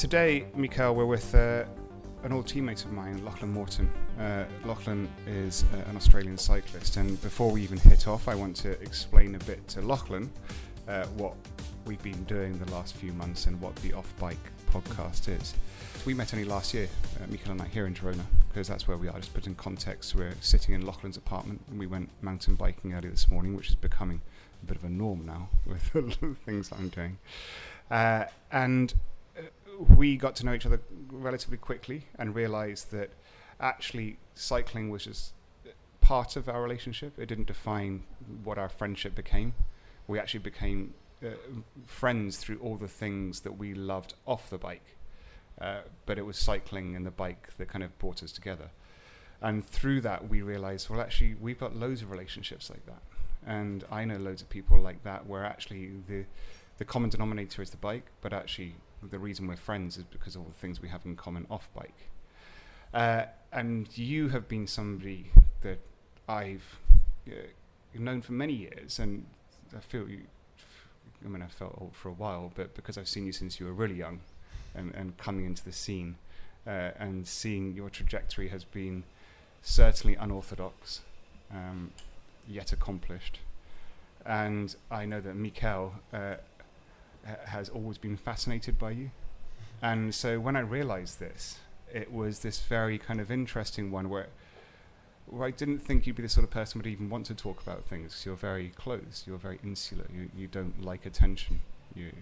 today, Mikael, we're with uh, an old teammate of mine, Lachlan Morton. Uh, Lachlan is uh, an Australian cyclist, and before we even hit off, I want to explain a bit to Lachlan uh, what we've been doing the last few months and what the Off Bike podcast is. We met only last year, uh, Mikael and I, here in Girona, because that's where we are. Just put in context, we're sitting in Lachlan's apartment, and we went mountain biking earlier this morning, which is becoming a bit of a norm now with the things I'm doing. Uh, and we got to know each other relatively quickly and realized that actually cycling was just part of our relationship. It didn't define what our friendship became. We actually became uh, friends through all the things that we loved off the bike. Uh, but it was cycling and the bike that kind of brought us together. And through that, we realized, well, actually, we've got loads of relationships like that. And I know loads of people like that where actually the, the common denominator is the bike, but actually the reason we're friends is because of all the things we have in common off bike. Uh, and you have been somebody that I've uh, known for many years, and I feel you. I mean, I felt old for a while, but because I've seen you since you were really young, and, and coming into the scene, uh, and seeing your trajectory has been certainly unorthodox, um, yet accomplished. And I know that Mikael uh, has always been fascinated by you. And so when I realized this, it was this very kind of interesting one where, where I didn't think you'd be the sort of person who would even want to talk about things. You're very closed. You're very insular. You, you don't like attention. You,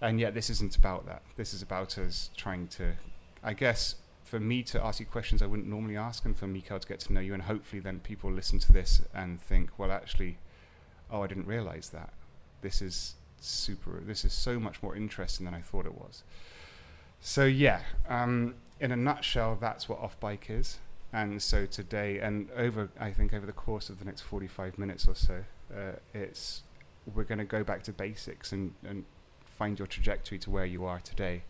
and yet this isn't about that. This is about us trying to, I guess, for me to ask you questions I wouldn't normally ask, and for Mikael to get to know you, and hopefully then people listen to this and think, well, actually, oh, I didn't realize that. This is super. This is so much more interesting than I thought it was. So yeah, um, in a nutshell, that's what off bike is. And so today, and over, I think over the course of the next forty-five minutes or so, uh, it's we're going to go back to basics and, and find your trajectory to where you are today.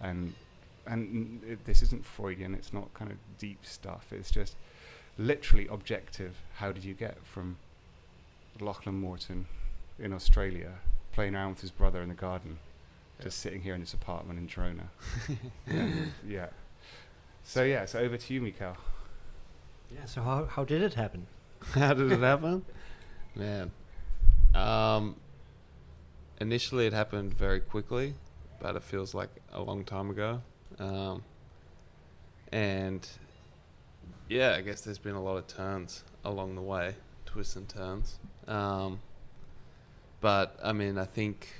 And and it, this isn't Freudian. It's not kind of deep stuff. It's just literally objective. How did you get from Lachlan Morton in Australia playing around with his brother in the garden, just sitting here in his apartment in Girona. And, yeah. So yeah, so over to you, Mikael. Yeah. So how how did it happen? How did it happen? Man. Um, initially, it happened very quickly, but it feels like a long time ago. Um, and yeah, I guess there's been a lot of turns along the way, twists and turns. Um, but I mean, I think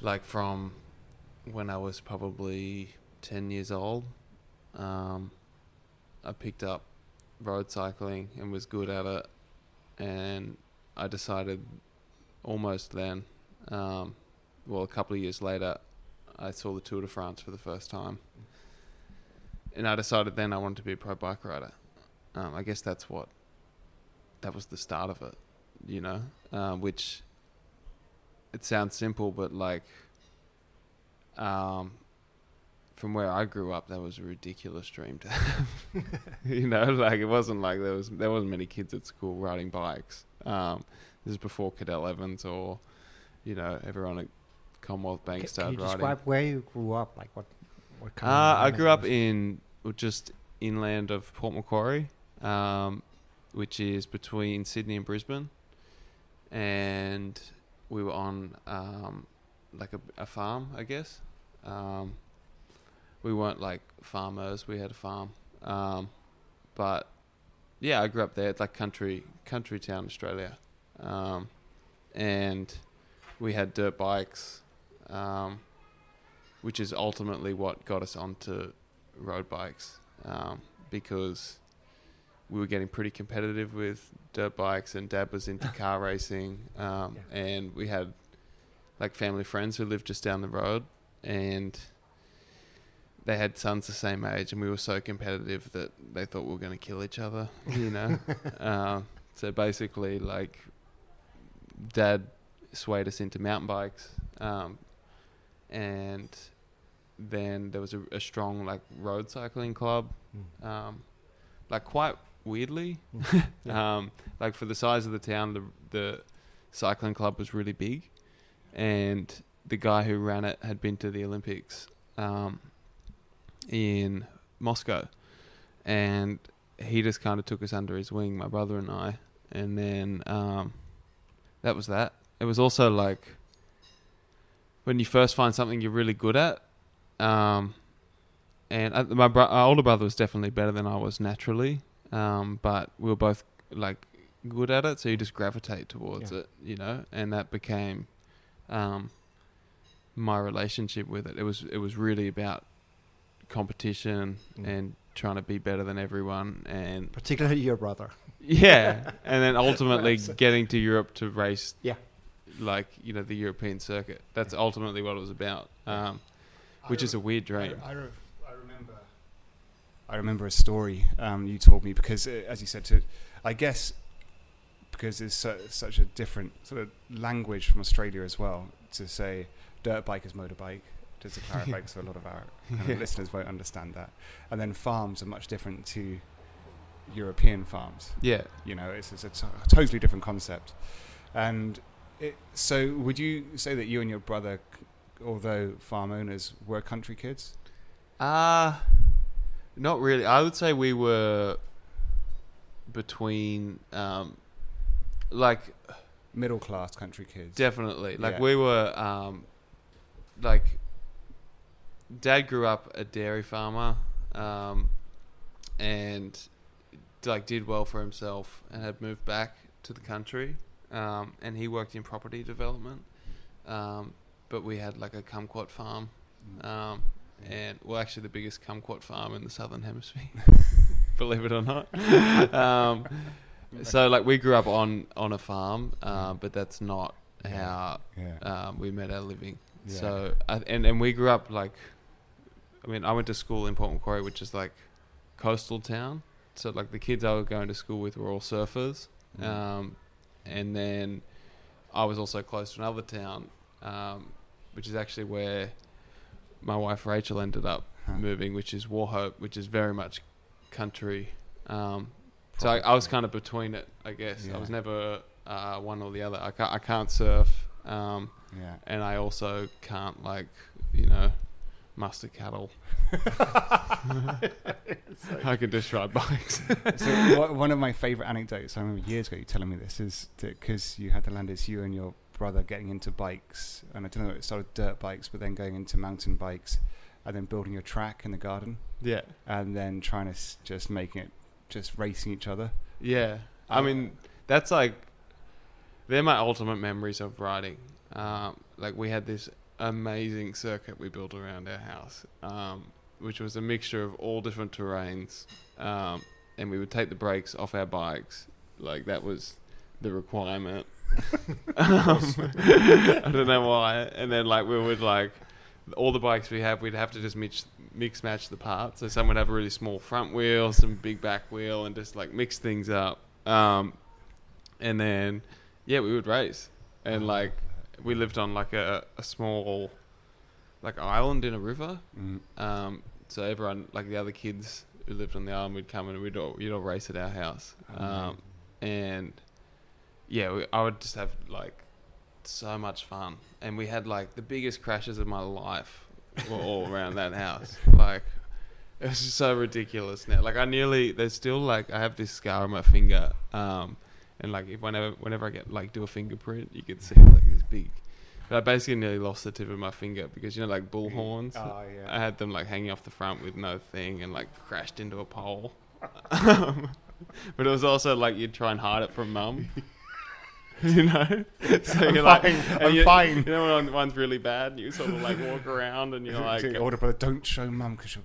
like from when I was probably 10 years old, um, I picked up road cycling and was good at it. And I decided almost then, um, well, a couple of years later, I saw the Tour de France for the first time. And I decided then I wanted to be a pro bike rider. Um, I guess that's what, that was the start of it, you know, uh, which it sounds simple, but like, um, from where I grew up, that was a ridiculous dream to have. you know, like it wasn't like there was there wasn't many kids at school riding bikes. Um, this is before Cadel Evans or, you know, everyone at Commonwealth Bank Ca- Can started you riding. describe where you grew up? Like what? What kind Uh, of I grew up in just inland of Port Macquarie, um, which is between Sydney and Brisbane, and we were on um, like a, a farm, I guess. Um, we weren't like farmers; we had a farm, um, but yeah, I grew up there. It's like country, country town, Australia, um, and we had dirt bikes. Um, which is ultimately what got us onto road bikes um, because we were getting pretty competitive with dirt bikes and dad was into car racing um, and we had like family friends who lived just down the road and they had sons the same age and we were so competitive that they thought we were going to kill each other you know um, so basically like dad swayed us into mountain bikes um, and then there was a, a strong like road cycling club Mm. um, like quite weirdly Mm. um, like for the size of the town the the cycling club was really big and the guy who ran it had been to the Olympics um, in Moscow, and he just kind of took us under his wing, my brother and I, and then um, that was that. It was also like when you first find something you're really good at. Um, and uh, my bro- our older brother was definitely better than I was naturally, um, but we were both like good at it, so you just gravitate towards Yeah. it, you know, and that became um, my relationship with it. It was it was really about competition Mm. and trying to be better than everyone, and Particularly your brother. yeah, and then ultimately getting to Europe to race, Yeah. like you know the European circuit. That's ultimately what it was about, um, which is a weird dream. I, re-. I remember a story um, you told me because, uh, as you said, to I guess because it's su- such a different sort of language from Australia as well to say dirt bike is motorbike. Just to clarify, because a lot of our Yeah. listeners won't understand that. And then farms are much different to European farms. Yeah, You know, it's, it's a t- totally different concept. And it, so, would you say that you and your brother, c- although farm owners, were country kids? uh not really. I would say we were between, um, like Middle class country kids. Definitely. Like Yeah. we were um like dad grew up a dairy farmer um and like did well for himself and had moved back to the country um and he worked in property development um but we had like a kumquat farm Mm. um and well actually the biggest kumquat farm in the southern hemisphere believe it or not um so like we grew up on on a farm, um, but that's not how yeah. um, we made our living. Yeah. So I, and and we grew up like, I mean, I went to school in Port Macquarie, which is like coastal town. So like the kids I was going to school with were all surfers, Mm. um, and then I was also close to another town, um, which is actually where my wife Rachel ended up Huh. moving, which is Wauchope, which is very much country. Um, so I, I was kind of between it, I guess. I was never uh, one or the other. I can't, I can't surf, um, Yeah. and I also can't like you know muster cattle. I can just ride bikes. so one of my favorite anecdotes I remember years ago you telling me this is because you had the Landis, you and your brother getting into bikes, and I don't know, it started dirt bikes, but then going into mountain bikes, and then building your track in the garden, yeah, and then trying to s- just making it, just racing each other. yeah. I mean, that's like they're my ultimate memories of riding. Um, like we had this amazing circuit we built around our house, um, which was a mixture of all different terrains, um, and we would take the brakes off our bikes. Like that was the requirement. Um, I don't know why. And then like we would like all the bikes we have, we'd have to just mix mix match the parts. So some would have a really small front wheel, some big back wheel, and just like mix things up. Um, and then yeah, we would race, and like we lived on like a, a small like island in a river. Mm. Um, so everyone, like the other kids who lived on the island, we'd come and we'd all, we'd all race at our house. Um, and yeah, we, I would just have like so much fun, and we had like the biggest crashes of my life were all around that house. Like it was just so ridiculous now. Like I nearly there's still like I have this scar on my finger, um, and like if whenever whenever I get like do a fingerprint, you can see like this big. But I basically nearly lost the tip of my finger because you know like bull horns. Oh yeah. I had them like hanging off the front with no thing and like crashed into a pole. but it was also like you'd try and hide it from mum. you know? So I'm you're like, fine, I'm you, fine. You know when one's really bad, you sort of like walk around and you're like, your uh, older brother, don't show mum because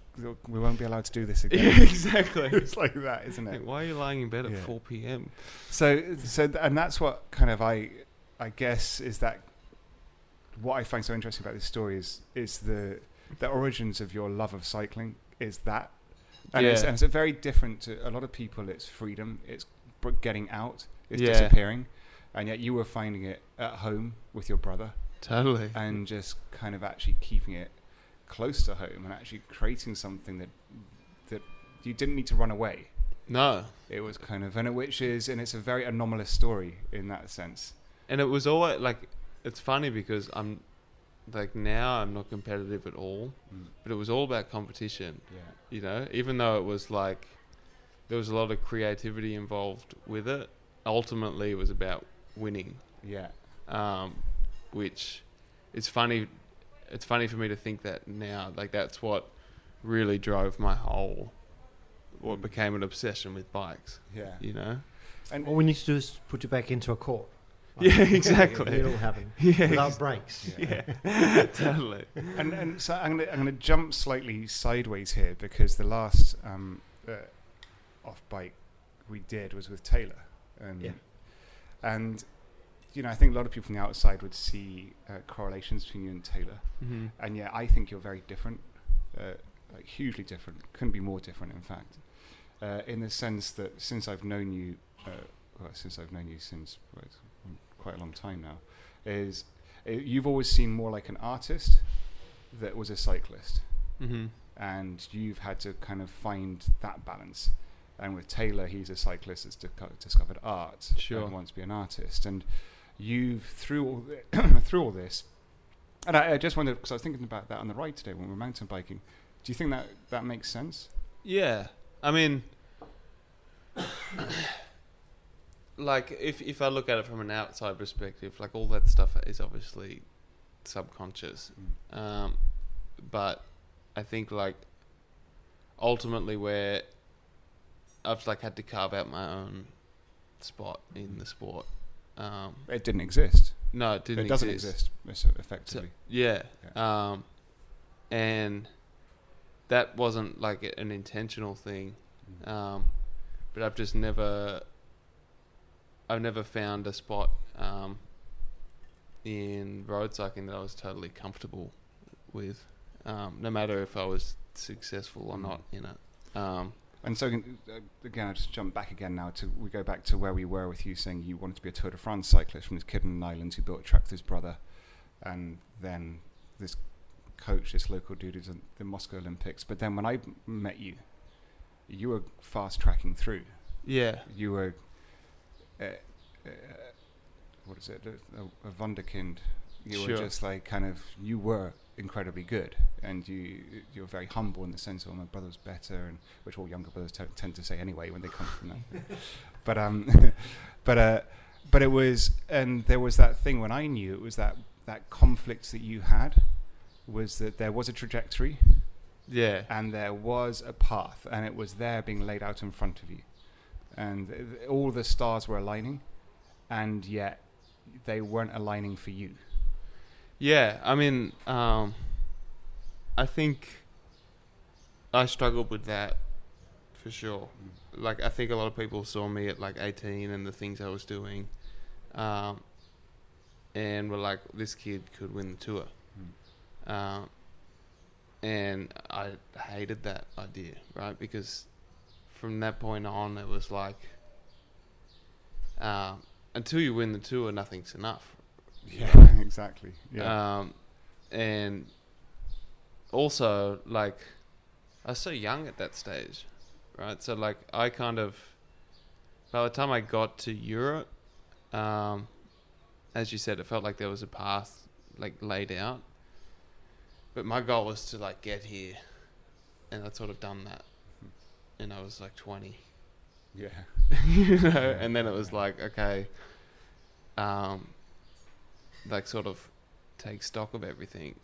we won't be allowed to do this again. exactly. it's like that, isn't it? why are you lying in bed at Yeah. 4 p.m.? So, so, and that's what kind of I, I guess, is that what I find so interesting about this story is is the the origins of your love of cycling is that, and, it's, and it's a very different to a lot of people. It's freedom. It's getting out. It's Yeah. disappearing, and yet you were finding it at home with your brother Totally. and just kind of actually keeping it close to home and actually creating something that that you didn't need to run away. No. It was kind of, and it, which is, and it's a very anomalous story in that sense. And it was always like, it's funny because I'm, like now I'm not competitive at all, Mm. but it was all about competition. Yeah. You know, even though it was like there was a lot of creativity involved with it. Ultimately, it was about winning. Yeah. um, which it's funny. It's funny for me to think that now. Like that's what really drove my whole, what became an obsession with bikes. Yeah. You know. And All we need to do is put you back into a court. Yeah, exactly. It'll happen Yeah. without brakes. Yeah. totally. and and so I'm gonna I'm gonna jump slightly sideways here because the last um, uh, off bike we did was with Taylor, and Yeah. And you know I think a lot of people from the outside would see uh, correlations between you and Taylor, hmm and yet I think you're very different, uh, like hugely different. Couldn't be more different, in fact, uh, in the sense that since I've known you, uh, well, since I've known you since quite a long time now, is uh, you've always seemed more like an artist that was a cyclist, hmm and you've had to kind of find that balance. And with Taylor, he's a cyclist that's discovered art Sure. and wants to be an artist. And you've through all thi- through all this, and I, I just wondered because I was thinking about that on the ride today when we were mountain biking. Do you think that that makes sense? Yeah, I mean, like if if I look at it from an outside perspective, like all that stuff is obviously subconscious. Um, but I think like ultimately where I've like had to carve out my own spot in the sport. Um, It didn't exist. no, it didn't. it doesn't exist. exist, es- effectively. Yeah. Um, and that wasn't like an intentional thing. Mm. Um, but I've just never, I've never found a spot um, in road cycling that I was totally comfortable with, um, no matter if I was successful or Mm. not in it. And so again, uh, again, I just jump back again now to we go back to where we were with you saying you wanted to be a Tour de France cyclist from this kid in the islands who built a track with his brother, and then this coach, this local dude, who's in the Moscow Olympics. But then when I met you, you were fast tracking through. yeah, You were, uh, uh, what is it, a, a, a wunderkind. You were just like kind of you were incredibly good, and you you were very humble in the sense of oh, my brother's better, and which all younger brothers t- tend to say anyway when they come from that. but um, but uh, but it was, and there was that thing when I knew it was that that conflict that you had was that there was a trajectory yeah, and there was a path, and it was there being laid out in front of you, and th- all the stars were aligning, and yet they weren't aligning for you. Yeah, I mean, um, I think I struggled with that for sure. Like, I think a lot of people saw me at like 18 and the things I was doing, um, and were like, "This kid could win the tour," um, and I hated that idea, right? Because from that point on, it was like, um, until you win the tour, nothing's enough, Yeah, exactly. Yeah, um, and also, like, I was so young at that stage, right? So, like, I kind of, by the time I got to Europe, um, as you said, it felt like there was a path, like, laid out. But my goal was to, like, get here. And I'd sort of done that. And I was like 20. yeah, you know, and then it was like, okay, um, like sort of take stock of everything,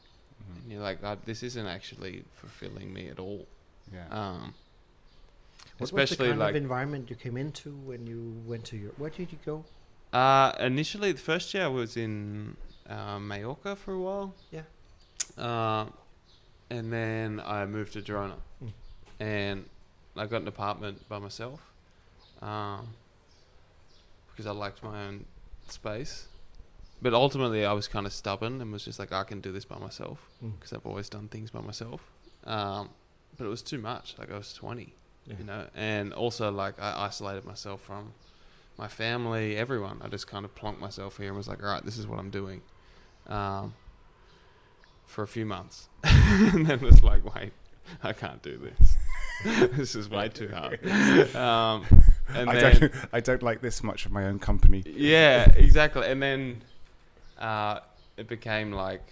Mhm. and you're like, God, this isn't actually fulfilling me at all. yeah. Um, What was the kind like, of environment you came into when you went to Europe? Where did you go? uh, initially the first year I was in uh, Mallorca for a while. Yeah. Um, and then I moved to Girona, Mm. and I got an apartment by myself, um, because I liked my own space. But ultimately, I was kind of stubborn and was just like, I can do this by myself Mm. because I've always done things by myself. Um, but it was too much. Like I was twenty, Yeah. you know, and also like I isolated myself from my family, everyone. I just kind of plonked myself here and was like, all right, this is what I'm doing, um, for a few months, and then was like, wait, I can't do this. this is way too hard. Um, and I then, don't, I don't like this much of my own company. yeah, exactly. And then uh, it became like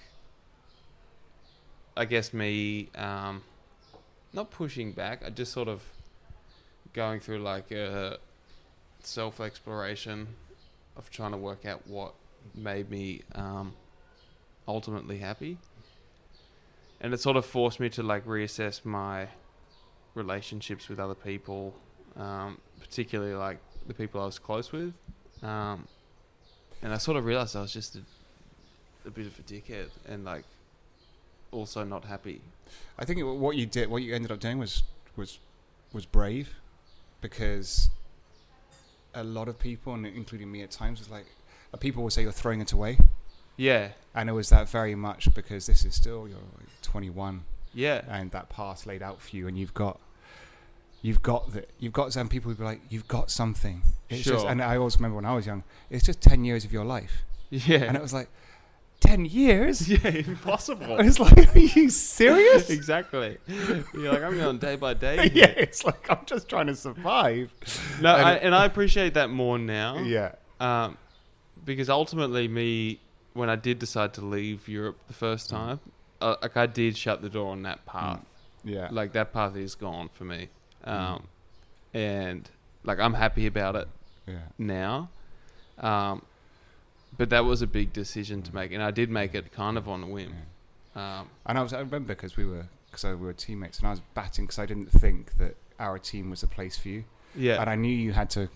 I guess me um, not pushing back. I just sort of going through like a self exploration of trying to work out what made me um, ultimately happy, and it sort of forced me to like reassess my relationships with other people, um, particularly like the people I was close with, um, and I sort of realized I was just a, a bit of a dickhead and like also not happy. I think what you did, what you ended up doing was was was brave, because a lot of people, and including me at times, was like, uh, people will say you're throwing it away, Yeah, and it was that very much because this is still you're 21, yeah, and that path laid out for you, and you've got. You've got the, you've got some people who be like, you've got something. It's just, Sure. and I always remember when I was young, it's just ten years of your life, yeah. and it was like, ten years. yeah, impossible. It's like, are you serious? exactly. You're like, I'm going day by day. yeah, it's like I'm just trying to survive. No, And I, and I appreciate that more now. Yeah, Um, because ultimately, me when I did decide to leave Europe the first time, uh, like I did shut the door on that path. yeah, Like that path is gone for me, um, and like I'm happy about it yeah. now. Um, but that was a big decision to make, and I did make it kind of on a whim. Um, And I was I remember because we were because we were teammates, and I was batting because I didn't think that our team was the place for you, yeah, and I knew you had to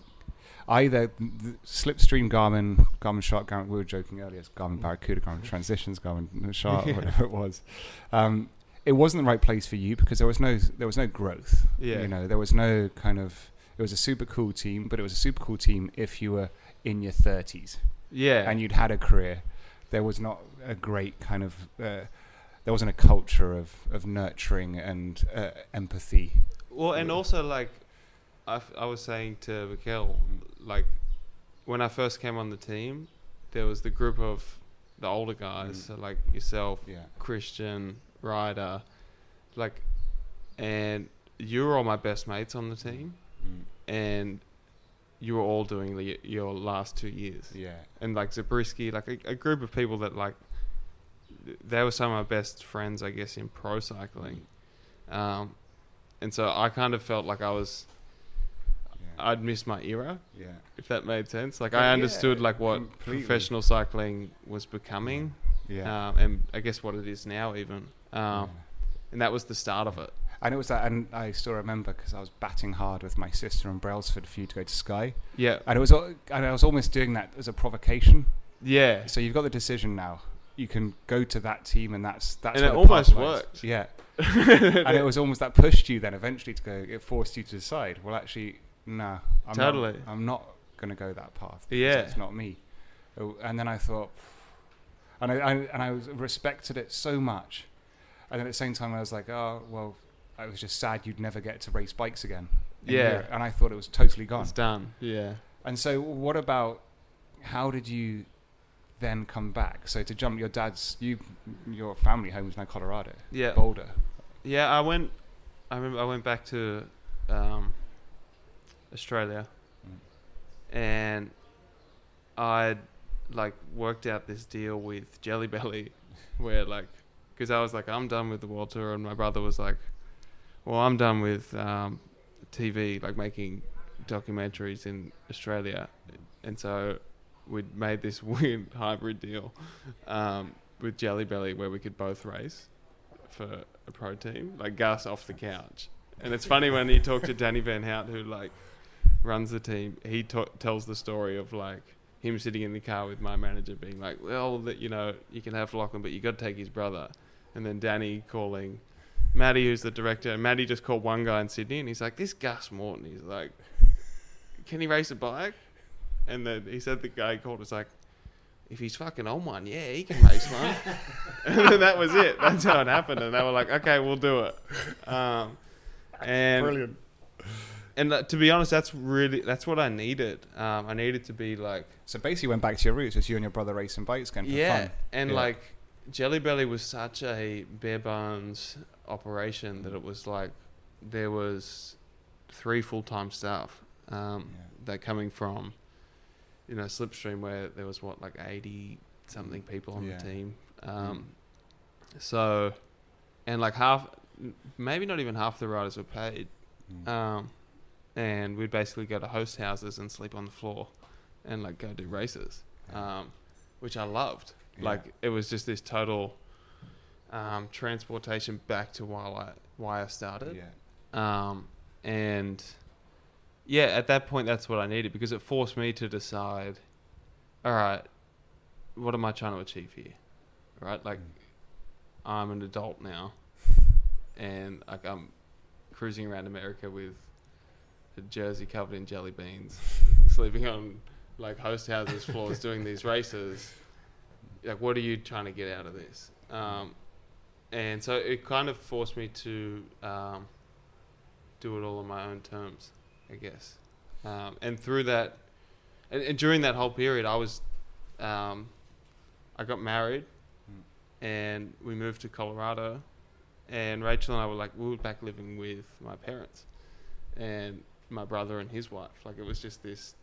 either the Slipstream, Garmin, Garmin Sharp, Garmin. We were joking earlier, it's Garmin Barracuda, Garmin Transitions, Garmin Sharp, Yeah. whatever it was. Um, it wasn't the right place for you because there was no there was no growth. Yeah. you know there was no kind of. It was a super cool team, but it was a super cool team if you were in your thirties. Yeah, and you'd had a career, there was not a great kind of uh, there wasn't a culture of of nurturing and uh, empathy. Well, and Yeah. also like I, f- I was saying to Mikkel, like when I first came on the team, there was the group of the older guys, Mm. so like yourself, Yeah, Christian, Ryder, like, and you were all my best mates on the team, and you were all doing the, your last two years, yeah, and like Zabriskie, like a, a group of people that like they were some of my best friends, I guess, in pro cycling. Um, and so I kind of felt like I was yeah, I'd missed my era, yeah. if that made sense. Like Yeah, I understood like what completely. professional cycling was becoming, yeah. um, and I guess what it is now even. Um, yeah. And that was the start of it. And it was that, and I still remember because I was batting hard with my sister in Brailsford for you to go to Sky, Yeah, and it was, and I was almost doing that as a provocation. yeah, So you've got the decision now. You can go to that team, and that's that's. And it almost worked. Yeah, and it was almost that pushed you then eventually to go. It forced you to decide. Well, actually, nah, I'm Totally. Not, I'm not going to go that path. Yeah. it's not me. Oh, And then I thought, and I, I and I was, respected it so much, and then at the same time I was like, oh well, I was just sad you'd never get to race bikes again. Yeah. Europe. and I thought it was totally gone. it's done. Yeah, And so, what about how did you then come back? So to jump, your dad's you, your family home is now Colorado, yeah, Boulder. yeah. I went. I remember I went back to um, Australia, Mm. and I like worked out this deal with Jelly Belly, where like, because I was like, I'm done with the world tour, and my brother was like, well, I'm done with um, TV, like making documentaries in Australia, and so we'd made this weird hybrid deal um, with Jelly Belly where we could both race for a pro team, like Gus off the couch. And it's funny when you talk to Danny Van Haute, who like runs the team, he ta- tells the story of like him sitting in the car with my manager being like, well, that you know, you can have Lachlan, but you got to take his brother. And then Danny calling Maddie, who's the director, and Maddie just called one guy in Sydney, and he's like, this Gus Morton, he's like, can he race a bike? And then he said the guy he called was like, if he's fucking on one, yeah, he can race one. and then that was it. That's how it happened. And they were like, okay, we'll do it. Um, and Brilliant. and uh, to be honest, that's really that's what I needed. Um, I needed to be like, So basically, went back to your roots. It's you and your brother racing bikes again for yeah, fun. and Yeah. like Jelly Belly was such a bare bones operation that it was like there was three full time staff um, Yeah. that coming from you know Slipstream where there was what like eighty something people on Yeah. the team. Um, So and like half, maybe not even half the riders were paid. Mm. Um, and we'd basically go to host houses and sleep on the floor, and like go do races, um, which I loved. Yeah. Like it was just this total um, transportation back to why I why I started. yeah. Um, and yeah, at that point, that's what I needed because it forced me to decide, all right, what am I trying to achieve here? Right? Like, I'm an adult now, and like I'm cruising around America with a jersey covered in jelly beans, sleeping on like host houses floors, doing these races. Like, what are you trying to get out of this? Um, and so it kind of forced me to um, do it all on my own terms, I guess. Um, and through that, and, and during that whole period, I was, um, I got married, Mm. and we moved to Colorado, and Rachel and I were like, we were back living with my parents, and my brother and his wife. Like it was just this,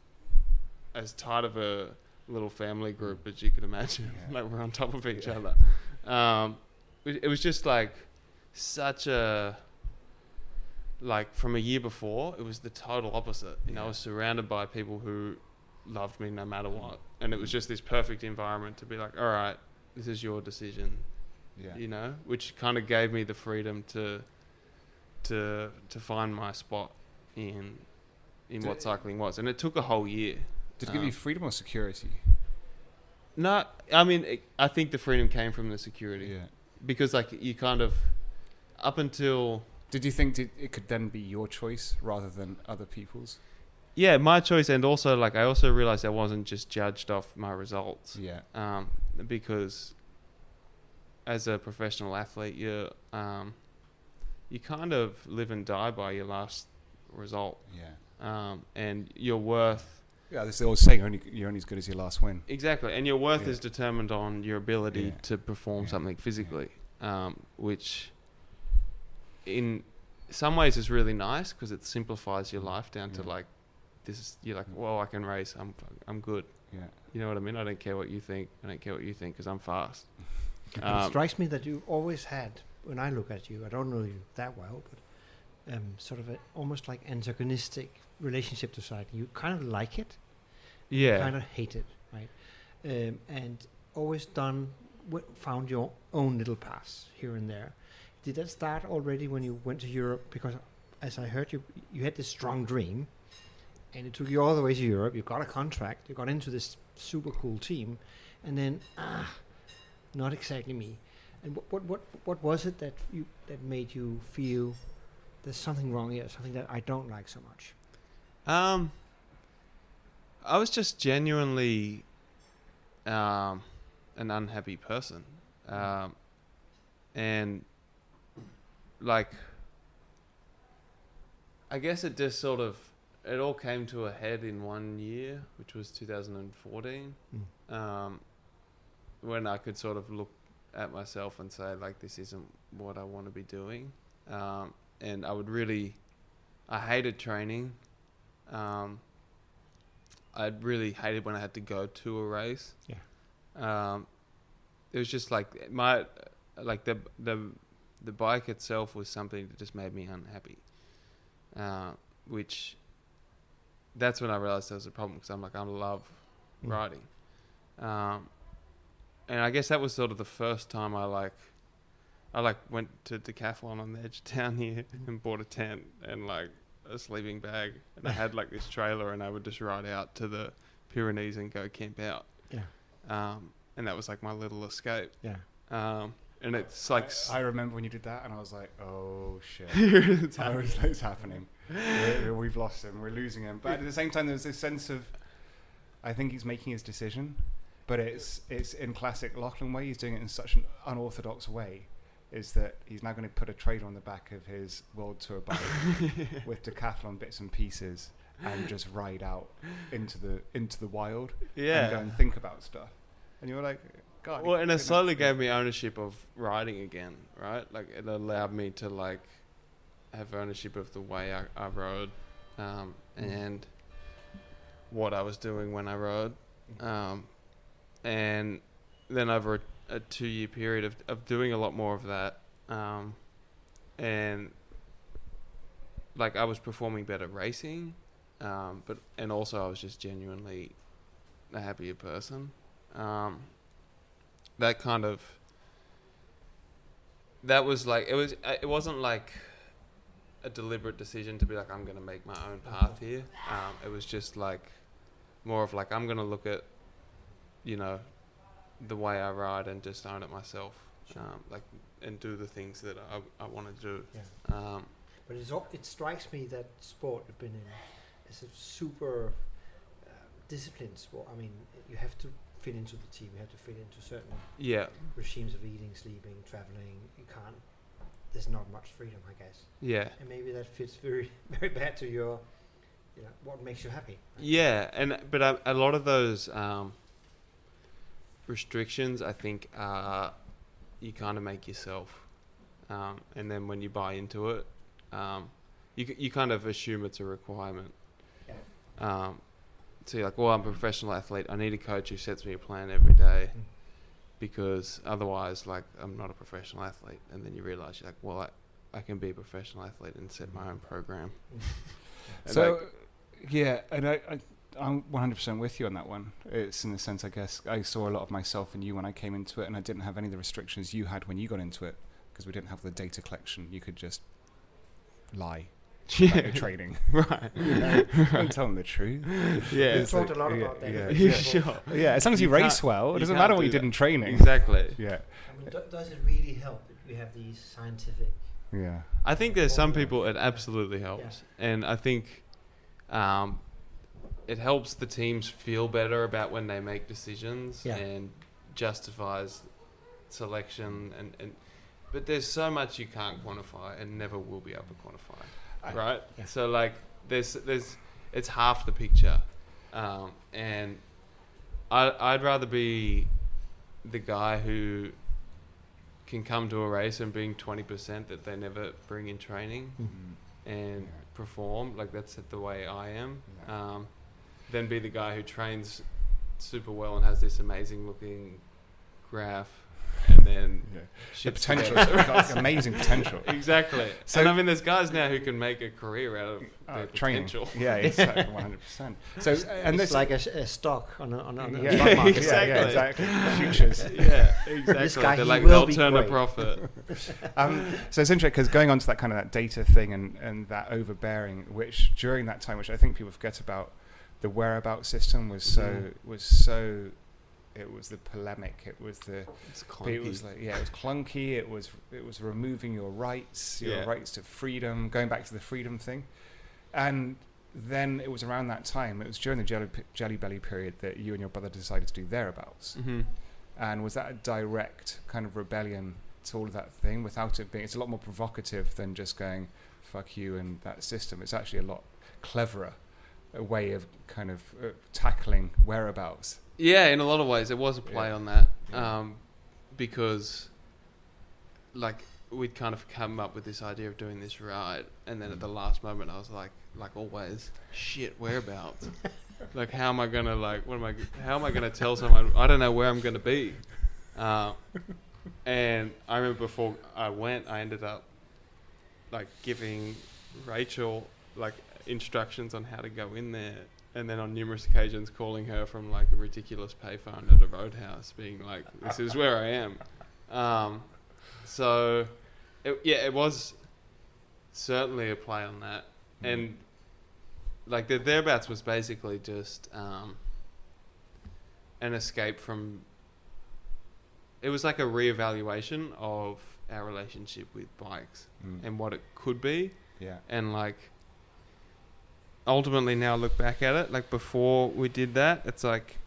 as tight of a little family group as you could imagine. Yeah. like we're on top of each Yeah. other. It, was just like such a like from a year before it was the total opposite you know i was surrounded by people who loved me no matter what and it was just this perfect environment to be like all right this is your decision Yeah. you know which kind of gave me the freedom to to to find my spot in in Did- what cycling was and it took a whole year Did it give you Um, freedom or security? no i mean it, i think the freedom came from the security Yeah. Because like you kind of up until Did you think it could then be your choice rather than other people's? yeah my choice and also like i also realized i wasn't just judged off my results Yeah. um, because as a professional athlete you um, you kind of live and die by your last result Yeah. um, and your worth Yeah. This is the old saying: only you're only as good as your last win. exactly and your worth Yeah. is determined on your ability Yeah. to perform Yeah. something physically um, which in some ways is really nice because it simplifies your life down to like this is you're like well i can race i'm i'm good Yeah. you know what i mean i don't care what you think i don't care what you think because i'm fast it Um, strikes me that you always had, when I look at you, I don't know you that well, but um, sort of a almost like antagonistic relationship to cycling. You kind of like it, yeah kind of hate it, right? Um, and always done, w- found your own little paths here and there. Did that start already when you went to Europe? Because as I heard you, you had this strong dream, and it took you all the way to Europe. You got a contract, you got into this super cool team, and then ah, not exactly me. And what what what, what was it that you that made you feel there's something wrong here, something that I don't like so much? Um, I was just genuinely um, an unhappy person, um, and like I guess it just sort of it all came to a head in one year, which was 2014, Mm. um, when I could sort of look at myself and say like this isn't what I want to be doing, um, and I would really I hated training. Um, I really hated when I had to go to a race. Yeah. Um, it was just like my, like the the the bike itself was something that just made me unhappy. Uh, which, that's when I realized there was a problem because I'm like I love Mm. riding, um, and I guess that was sort of the first time I like, I like went to Decathlon on the edge of town here and bought a tent and like a sleeping bag, and I had like this trailer, and I would just ride out to the Pyrenees and go camp out. Yeah. Um, and that was like my little escape. Yeah. Um, and it's like I remember when you did that, and I was like, "Oh shit!" It's I was "It's happening. We're, we've lost him. We're losing him." But at the same time, there's this sense of, I think he's making his decision, but it's it's in classic Lachlan way. He's doing it in such an unorthodox way. Is that he's now going to put a trailer on the back of his world tour bike with decathlon bits and pieces and just ride out into the into the wild yeah. and go and think about stuff. And you're like, God. well, and it slowly gave me ownership of riding again, right? Like it allowed me to like have ownership of the way I, I rode, um, Mm. and what I was doing when I rode, um, and then over a, a two-year period of of doing a lot more of that, um, and like I was performing better racing, um, but and also I was just genuinely a happier person. Um, that kind of that was like it was it wasn't like a deliberate decision to be like I'm gonna make my own path here. Um, it was just like more of like I'm gonna look at you know the way I ride and just own it myself, um, like and do the things that I, I want to do. Yeah. Um, But it's it strikes me that sport you've been in is a super uh, disciplined sport. I mean, you have to fit into the team. You have to fit into certain yeah, regimes of eating, sleeping, traveling. You can't. There's not much freedom, I guess. yeah, And maybe that fits very, very bad to your, you know, what makes you happy. right? yeah, and but a, a lot of those um, restrictions, I think, are you kind of make yourself, um, and then when you buy into it, um, you you kind of assume it's a requirement. Um, so you're like, well, I'm a professional athlete. I need a coach who sets me a plan every day, Mm. because otherwise, like, I'm not a professional athlete. And then you realize you're like, well, I, I can be a professional athlete and set my own program. Mm. So, like, yeah, and I, I, I'm 100% with you on that one. It's in the sense, I guess, I saw a lot of myself in you when I came into it, and I didn't have any of the restrictions you had when you got into it, because we didn't have the data collection. You could just lie about your yeah, training. right. You know, don't tell them the truth. Yeah, We've It's talked like- a lot yeah, about that. yeah, in yeah, sure. Yeah, as long as you, You race well, it doesn't can't matter what do you did that. in training. Exactly. Yeah, I mean, do, does it really help that we have these scientific? yeah. I think there's some people it absolutely helps, and I think um, it helps the teams feel better about when they make decisions Yeah. and justifies selection and, and but there's so much you can't quantify and never will be able to quantify, I- right? Yeah. So like there's there's it's half the picture, um, and I I'd rather be the guy who can come to a race and bring 20% that they never bring in training Mm. and Yeah. perform like that's the way I am Yeah. um, then be the guy who trains super well and has this amazing looking graph and then Yeah. The the potential, bed. it's got amazing potential. exactly So- and I mean there's guys now who can make a career out of Uh, their training. potential Yeah, exactly, 100%. So, and it's this like a, s- a stock on a, on a, on a yeah, stock market. Exactly. Yeah, yeah, exactly. Futures. yeah exactly This guy, they're like will they'll be turn a profit um, so it's interesting because going on to that kind of that data thing and, and that overbearing, which during that time, which I think people forget about, the whereabouts system was so was so. It was the polemic. It was the. it's It was like yeah. It was clunky. It was it was removing your rights, your Yeah. rights to freedom. Going back to the freedom thing, and then it was around that time. It was during the jelly, jelly belly period that you and your brother decided to do thereabouts. Mhm. And was that a direct kind of rebellion to all of that thing without it being? It's a lot more provocative than just going "fuck you" and that system. It's actually a lot cleverer a way of kind of uh, tackling whereabouts. Yeah, in a lot of ways, it was a play Yeah. on that Yeah. um, because, like, we'd kind of come up with this idea of doing this ride, and then at the last moment, I was like, like always, shit, whereabouts? like, how am I gonna like? What am I? How am I gonna tell someone? I don't know where I'm gonna be. Uh, and I remember before I went, I ended up like giving Rachel like instructions on how to go in there, and then on numerous occasions calling her from like a ridiculous payphone at a roadhouse, being like, "This is where I am." Um, so, it, yeah, it was certainly a play on that, and like the thereabouts was basically just um, an escape from. It was like a reevaluation of our relationship with bikes Mm. and what it could be yeah, and like ultimately now look back at it like before we did that it's like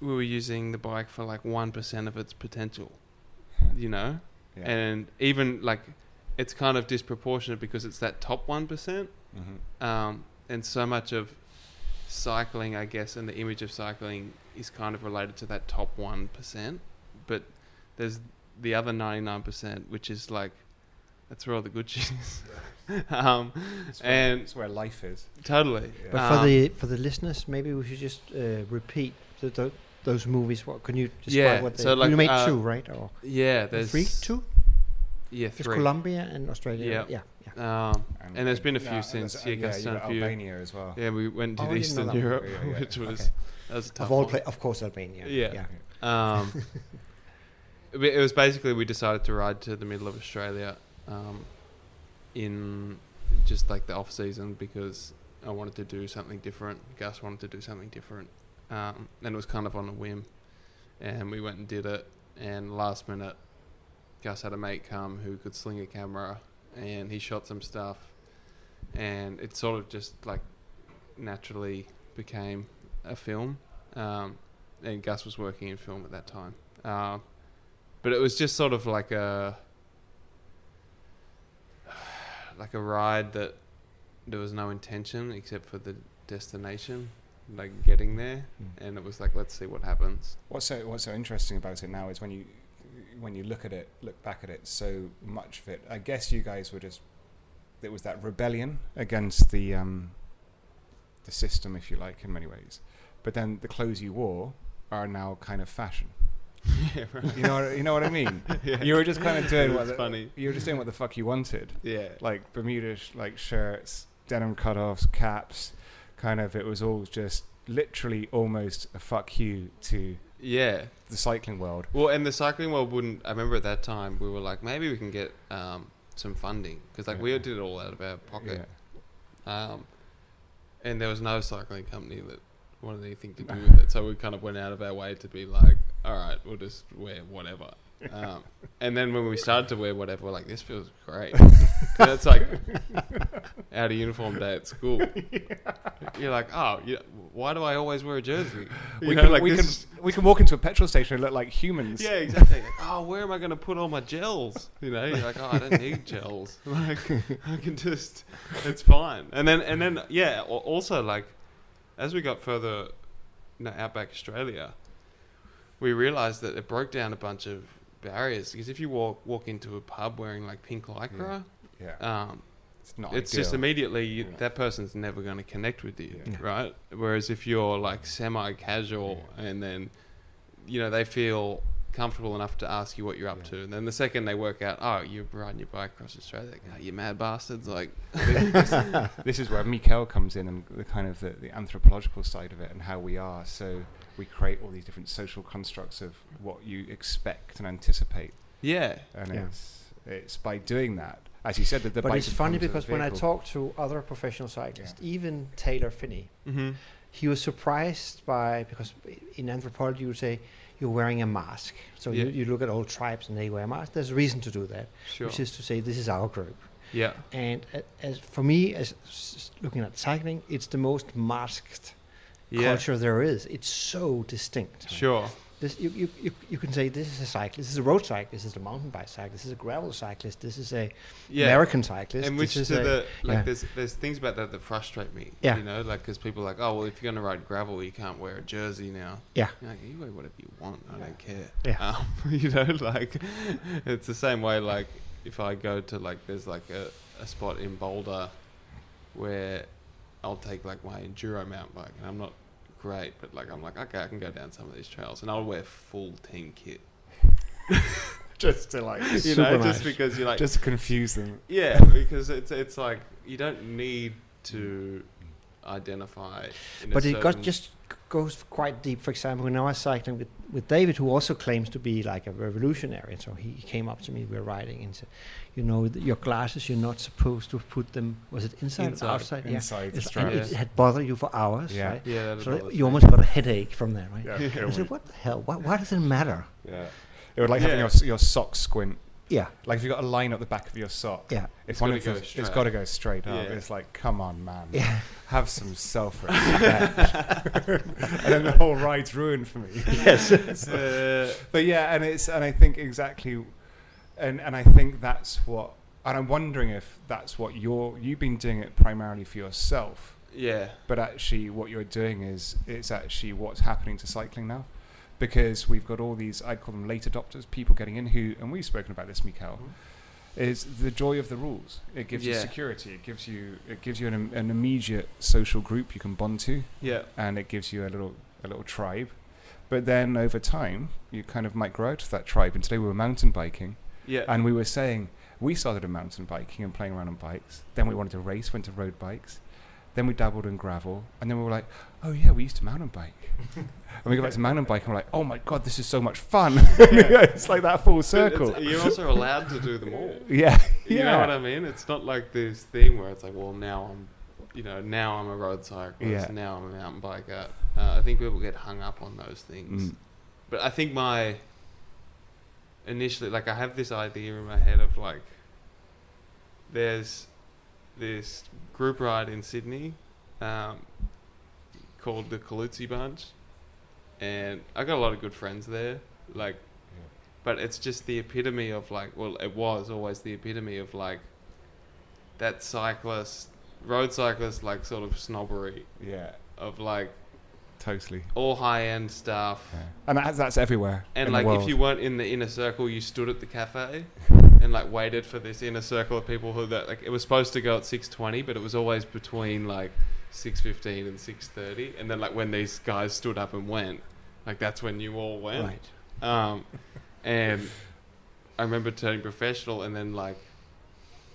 we were using the bike for like 1% of its potential you know yeah. and even like it's kind of disproportionate because it's that top 1% Mhm. um, and so much of cycling i guess and the image of cycling is kind of related to that top 1% but there's the other 99% which is like that's where all the good shit is um, It's where, and it's where life is. totally Yeah. But Um, for the for the listeners, maybe we should just uh, repeat the, the, those movies. What can you describe Yeah, what they? so like, you made uh, two, right? Or yeah there's three, two? Yeah, Just three. Colombia and Australia. Yeah. yeah, yeah. Um, And there's been a few since. there's- Yeah, yeah, you done few. Albania as well. yeah, we went to Oh, I didn't know Eastern. Europe, Yeah, yeah, which was Okay. that was a tough Of all, one. pla- of course, Albania. Yeah. Um, it it was basically we decided to ride to the middle of Australia um, in just like the off season because I wanted to do something different. Gus wanted to do something different, um, and it was kind of on a whim. And we went and did it. And last minute, Gus had a mate come who could sling a camera, and he shot some stuff. And it sort of just like naturally became a film. Um, and Gus was working in film at that time. Um, but it was just sort of like a like a ride that there was no intention except for the destination, like getting there, Mm. and it was like let's see what happens. What's so what's so interesting about it now is when you when you look at it, look back at it, so much of it. I guess you guys were just it was that rebellion against the um, the system, if you like, in many ways. But then the clothes you wore are now kind of fashion. Yeah, right. You know, what, you know what I mean. Yeah. You were just kind of doing what the, funny. you were just doing what the fuck you wanted, Yeah, like Bermuda sh- like shirts, denim cutoffs, caps. Kind of, it was all just literally almost a fuck you to yeah. the cycling world. Well, and the cycling world wouldn't. I remember at that time we were like, maybe we can get um, some funding because like we Yeah. did it all out of our pocket. Yeah. Um, and there was no cycling company that wanted anything to do with it. So we kind of went out of our way to be like, all right, we'll just wear whatever. Um, and then when we started to wear whatever, we're like, this feels great. That's like out of uniform day at school. You're like, oh, yeah, why do I always wear a jersey? You we know, can like we can we can walk into a petrol station and look like humans. yeah, exactly. Like, oh, where am I going to put all my gels? You know, you're like, oh, I don't need gels. Like, I can just, it's fine. And then, and then, yeah. Also, like, as we got further, you know, outback Australia, we realized that it broke down a bunch of barriers. Because if you walk walk into a pub wearing like pink lycra, yeah. um, It's not. it's just immediately you, Yeah. that person's never going to connect with you, Yeah. right? Whereas if you're like semi-casual and then you know they feel comfortable enough to ask you what you're up Yeah. to, and then the second they work out, oh, you're riding your bike across Australia, like, oh, you mad bastards, like this is where Mikael comes in and the kind of the, the anthropological side of it and how we are. So we create all these different social constructs of what you expect and anticipate, yeah, and Yeah. it's it's by doing that, as you said, that the but bike it's funny because when I talk to other professional cyclists, even Taylor Phinney, mm-hmm. he was surprised by because in anthropology you would say you're wearing a mask. So Yeah. you, you look at all tribes and they wear masks. There's a reason to do that, sure, which is to say this is our group. yeah, And a- as for me, as s- looking at cycling, it's the most masked yeah, culture there is. It's so distinct. sure, This, you, you, you, you can say this is a cyclist, this is a road cyclist, this is a mountain bike cyclist, this is a gravel cyclist, this is a yeah. American cyclist. and which is to the like yeah. there's there's things about that that frustrate me Yeah. you know like because people are like oh well if you're gonna ride gravel you can't wear a jersey now Yeah. You're like, you wear whatever you want I don't care Yeah. um, you know like it's the same way like if I go to like there's like a, a spot in Boulder where I'll take like my enduro mountain bike and I'm not great but like I'm like okay I can go down some of these trails and I'll wear full team kit just to like you Super know nice. just because you're like just to confuse them. yeah, because it's it's like you don't need to mm. identify. In but a it got just g- goes quite deep. For example, when I was cycling with, with David, who also claims to be like a revolutionary, and so he came up to me, we were riding, and said, "You know, th- your glasses, you're not supposed to put them. Was it inside, Inside. or outside? Inside the It's- strap. and it had bothered you for hours, Yeah. right? yeah, So bothers you almost got a headache from that, right? Yeah, Yeah. I said, "What the hell? Why, why does it matter?" yeah. It would like having your your socks squint. Yeah, Like if you've got a line up the back of your sock, yeah, if It's one gotta of go those- it's straight. got to go straight up. Yeah. It's like, come on, man, yeah. have some self-respect. and then the whole ride's ruined for me. yes. Uh, but yeah, and it's and I think exactly, and and I think that's what, and I'm wondering if that's what you're you've been doing it primarily for yourself, yeah, but actually what you're doing is it's actually what's happening to cycling now, because we've got all these I'd call them late adopters, people getting in who, and we've spoken about this, Mikael, mm-hmm. is the joy of the rules. It gives you security. It gives you it gives you an, an immediate social group you can bond to yeah, and it gives you a little a little tribe. But then over time, you kind of might grow out of that tribe. And today we were mountain biking, yeah, and we were saying We started in mountain biking and playing around on bikes. Then we wanted to race, went to road bikes. Then we dabbled in gravel, and then we were like, "Oh yeah, we used to mountain bike." and we go back to mountain bike, and we're like, "Oh my god, this is so much fun!" it's like that full circle. you're also allowed to do them all. Yeah, You yeah. know what I mean? It's not like this thing where it's like, well, now I'm, you know, now I'm a road cyclist. Yeah. Now I'm a mountain biker. Uh, I think people get hung up on those things. Mm. But I think my initially, like, I have this idea in my head of like, there's this group ride in Sydney um, called the Kalutzi Bunch, and I got a lot of good friends there. Like, but it's just the epitome of like, well, it was always the epitome of like that cyclist, road cyclist, like sort of snobbery Yeah, of like totally. all high end stuff. Yeah. And that's, that's everywhere. And like, if you weren't in the inner circle, you stood at the cafe and like waited for this inner circle of people who that like it was supposed to go at six twenty, but it was always between like six fifteen and six thirty. And then like when these guys stood up and went, like that's when you all went. Right. Um, and I remember turning professional and then like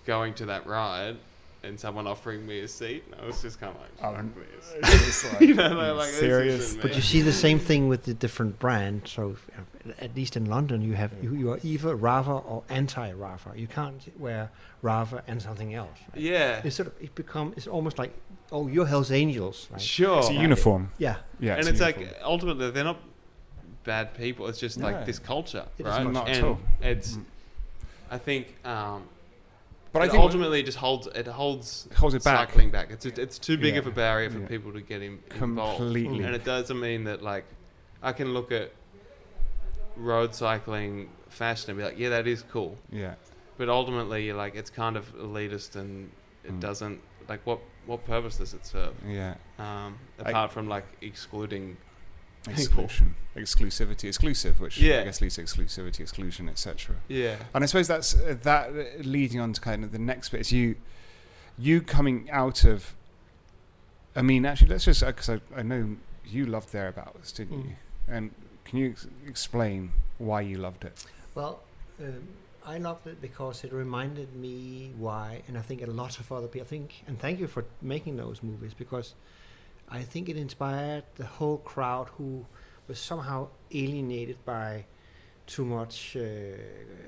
going to that ride and someone offering me a seat. And I was just kind of like, Oh, "Fuck and this." it's like, You know, they're like, serious. But you see the same thing with the different brands. So, uh, at least in London, you have you, you are either Rapha or anti-Rapha. You can't wear Rapha and something else. Right? yeah, It's sort of it become it's almost like oh you're Hell's Angels. Right? sure. It's a uniform. Yeah, Yeah, and a it's uniform. like ultimately they're not bad people. It's just No. like this culture, It is right? not at and all. it's, Mm. I think, um, but I think ultimately it just holds it holds it holds it back cycling back. It's it's too big Yeah. of a barrier for Yeah. people to get in, involved. completely. And it doesn't mean that like I can look at road cycling fashion and be like, yeah, that is cool. Yeah, But ultimately, you're like it's kind of elitist and it Mm. doesn't like what what purpose does it serve? yeah. Um, I- apart from like excluding. People. Exclusion, exclusivity, exclusive, which Yeah. I guess leads to exclusivity, exclusion, etc. Yeah. And I suppose that's uh, that uh, leading on to kind of the next bit is you, you coming out of. I mean, actually, let's just because I, I know you loved thereabouts, didn't Mm. you? And can you ex- explain why you loved it? Well, um, I loved it because it reminded me why, and I think a lot of other people. I think, and thank you for making those movies because I think it inspired the whole crowd who was somehow alienated by too much uh,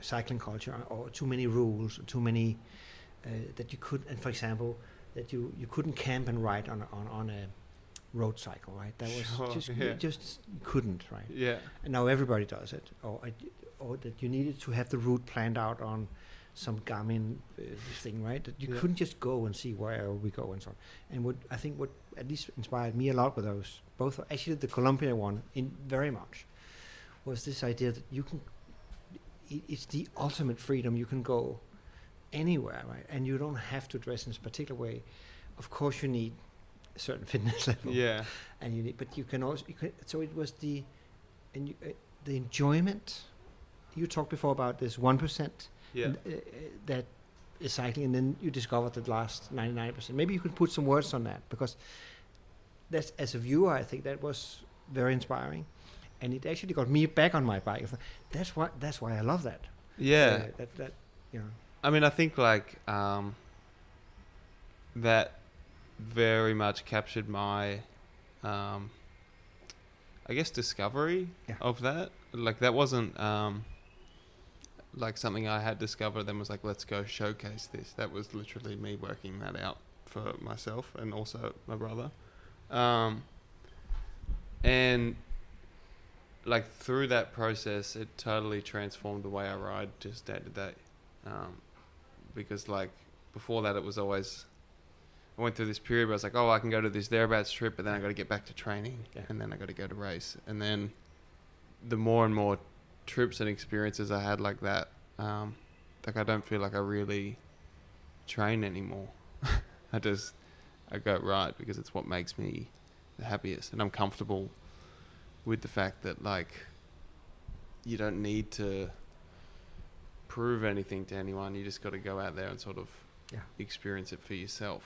cycling culture or too many rules, or too many uh, that you could. And for example, that you you couldn't camp and ride on a, on on a road cycle, right? That was Sure, just yeah. you just couldn't, right? Yeah. and now everybody does it, or I- or that you needed to have the route planned out on some Garmin uh, thing, right? That you Yeah. couldn't just go and see where we go and so on. And what I think what at least inspired me a lot with those, both actually the Columbia one in very much, was this idea that you can. i- It's the ultimate freedom. You can go anywhere, right? And you don't have to dress in a particular way. Of course, you need a certain fitness level Yeah. and you need, but you can also you can, so it was the and you, uh, the enjoyment you talked before about this one percent Yeah. uh, that is cycling and then you discovered the last 99 percent maybe you could put some words on that because that's as a viewer I think that was very inspiring and it actually got me back on my bike that's why that's why I love that Yeah. Uh, that that you know I mean, I think like um, that very much captured my, um, I guess, discovery Yeah. of that. Like that wasn't um, like something I had discovered. Then was like, let's go showcase this. That was literally me working that out for myself and also my brother. Um, and like through that process, it totally transformed the way I ride just day to day. Um, because like before that, it was always I went through this period where I was like, oh, I can go to this thereabouts trip, but then I got to get back to training, Yeah. and then I got to go to race, and then the more and more trips and experiences I had like that, um, like I don't feel like I really train anymore. I just I go right because it's what makes me the happiest, and I'm comfortable with the fact that like you don't need to prove anything to anyone. You just got to go out there and sort of Yeah. experience it for yourself.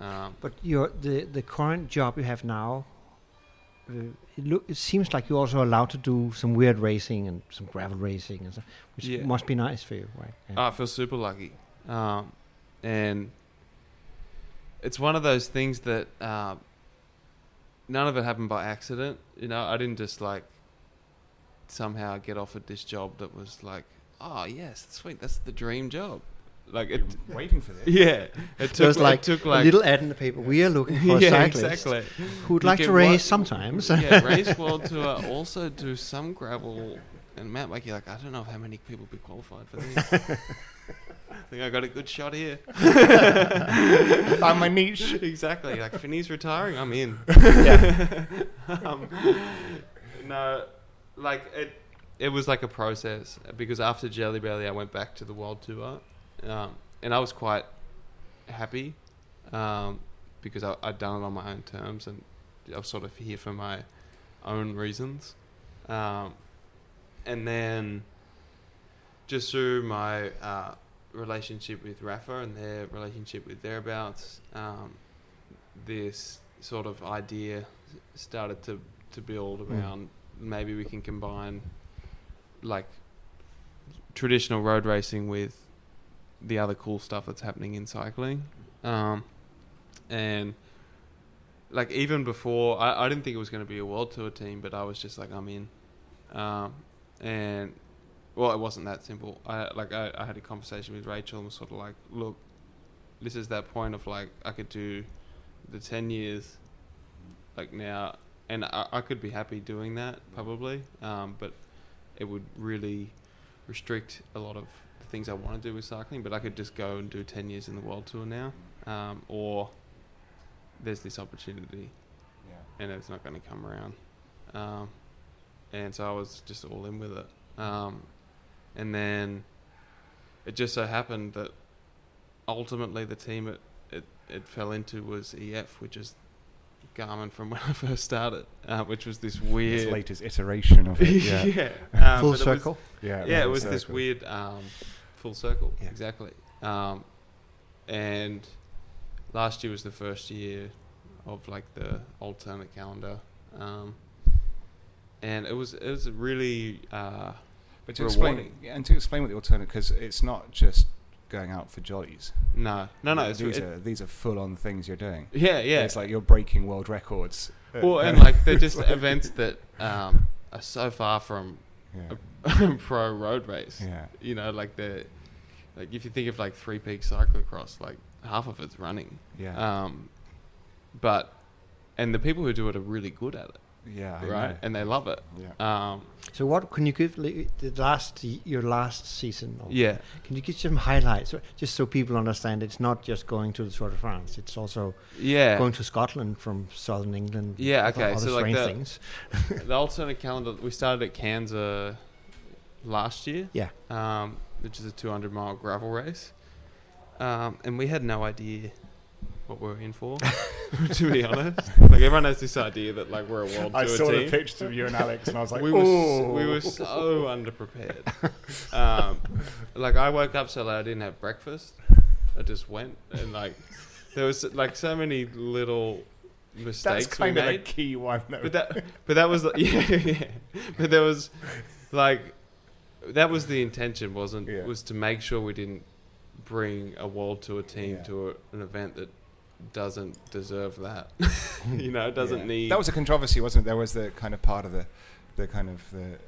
Um, But your the the current job you have now, it look it seems like you're also allowed to do some weird racing and some gravel racing and so, which Yeah. must be nice for you, right? Yeah. Oh, I feel super lucky. Um, and it's one of those things that um, none of it happened by accident. You know, I didn't just like somehow get offered this job that was like, oh yes, sweet, that's the dream job. Like it, You're waiting for this. yeah. It So took it's like it took a like little ad in the paper. We are looking for a yeah, cyclist exactly. who'd You like to race what- sometimes. yeah, race world tour. Also do some gravel and mountain bike. You're like, I don't know how many people be qualified for this. I think I got a good shot here. Found my niche. exactly. Like Phinney's retiring, I'm in. yeah. um, no, like it. It was like a process because after Jelly Belly, I went back to the world tour, um, and I was quite happy um, because I, I'd done it on my own terms, and I was sort of here for my own reasons. Um, and then just through my uh, relationship with Rapha and their relationship with thereabouts, um, this sort of idea started to, to build Mm. around maybe we can combine like traditional road racing with the other cool stuff that's happening in cycling. Um, and like even before, I, I didn't think it was going to be a world tour team, but I was just like, I'm in. Um, and well, it wasn't that simple. I like I, I had a conversation with Rachel and was sort of like, look, this is that point of like I could do the ten years, like now, and I, I could be happy doing that probably, um, but it would really restrict a lot of things I want to do with cycling. But I could just go and do ten years in the world tour now, um, or there's this opportunity Yeah. and it's not going to come around. Um, and so I was just all in with it. Um, and then it just so happened that ultimately the team it, it, it fell into was EF, which is Garmin from when I first started, uh, which was this This weird. latest iteration of it. Yeah. yeah. Um, Full but it was- circle. Yeah, yeah, it full was this weird um, full circle. Yeah. Exactly. Um, and last year was the first year of like the alternate calendar, um, and it was it was really uh, But to explain, rewarding. yeah, and to explain what the alternate, because it's not just going out for jollies. no no no. It's, these it- are these are full on things you're doing. yeah yeah. It's like you're breaking world records. Well, and like they're just events that um, are so far from Yeah, a pro road race. yeah, You know, like the like if you think of like three peak cyclocross, like half of it's running. yeah, Um, but and the people who do it are really good at it, yeah. Right? And they love it. yeah. Um, So what can you give li- the last your last season? Or yeah, Can you give some highlights, just so people understand? It's not just going to the Tour de France. It's also yeah. going to Scotland from southern England. Yeah, other- okay, Other so like strange the- things. the alternate calendar we started at Kansas last year. Yeah. Um, which is a 200 mile gravel race, um, and we had no idea what we were in for. to be honest, like everyone has this idea that like we're a world I tour saw team. the pictures of you and Alex, and I was like, we were "Oh." we were so underprepared. Um, like I woke up so late I didn't have breakfast. I just went and like there was like so many little mistakes That's kind we of a key one. Though. But that but that was yeah, yeah. But there was like that was the intention wasn't Yeah. was to make sure we didn't bring a world tour team Yeah. to a, an event that doesn't deserve that. you know, doesn't Yeah. need That was a controversy, wasn't it? There was the kind of part of the, the kind of the,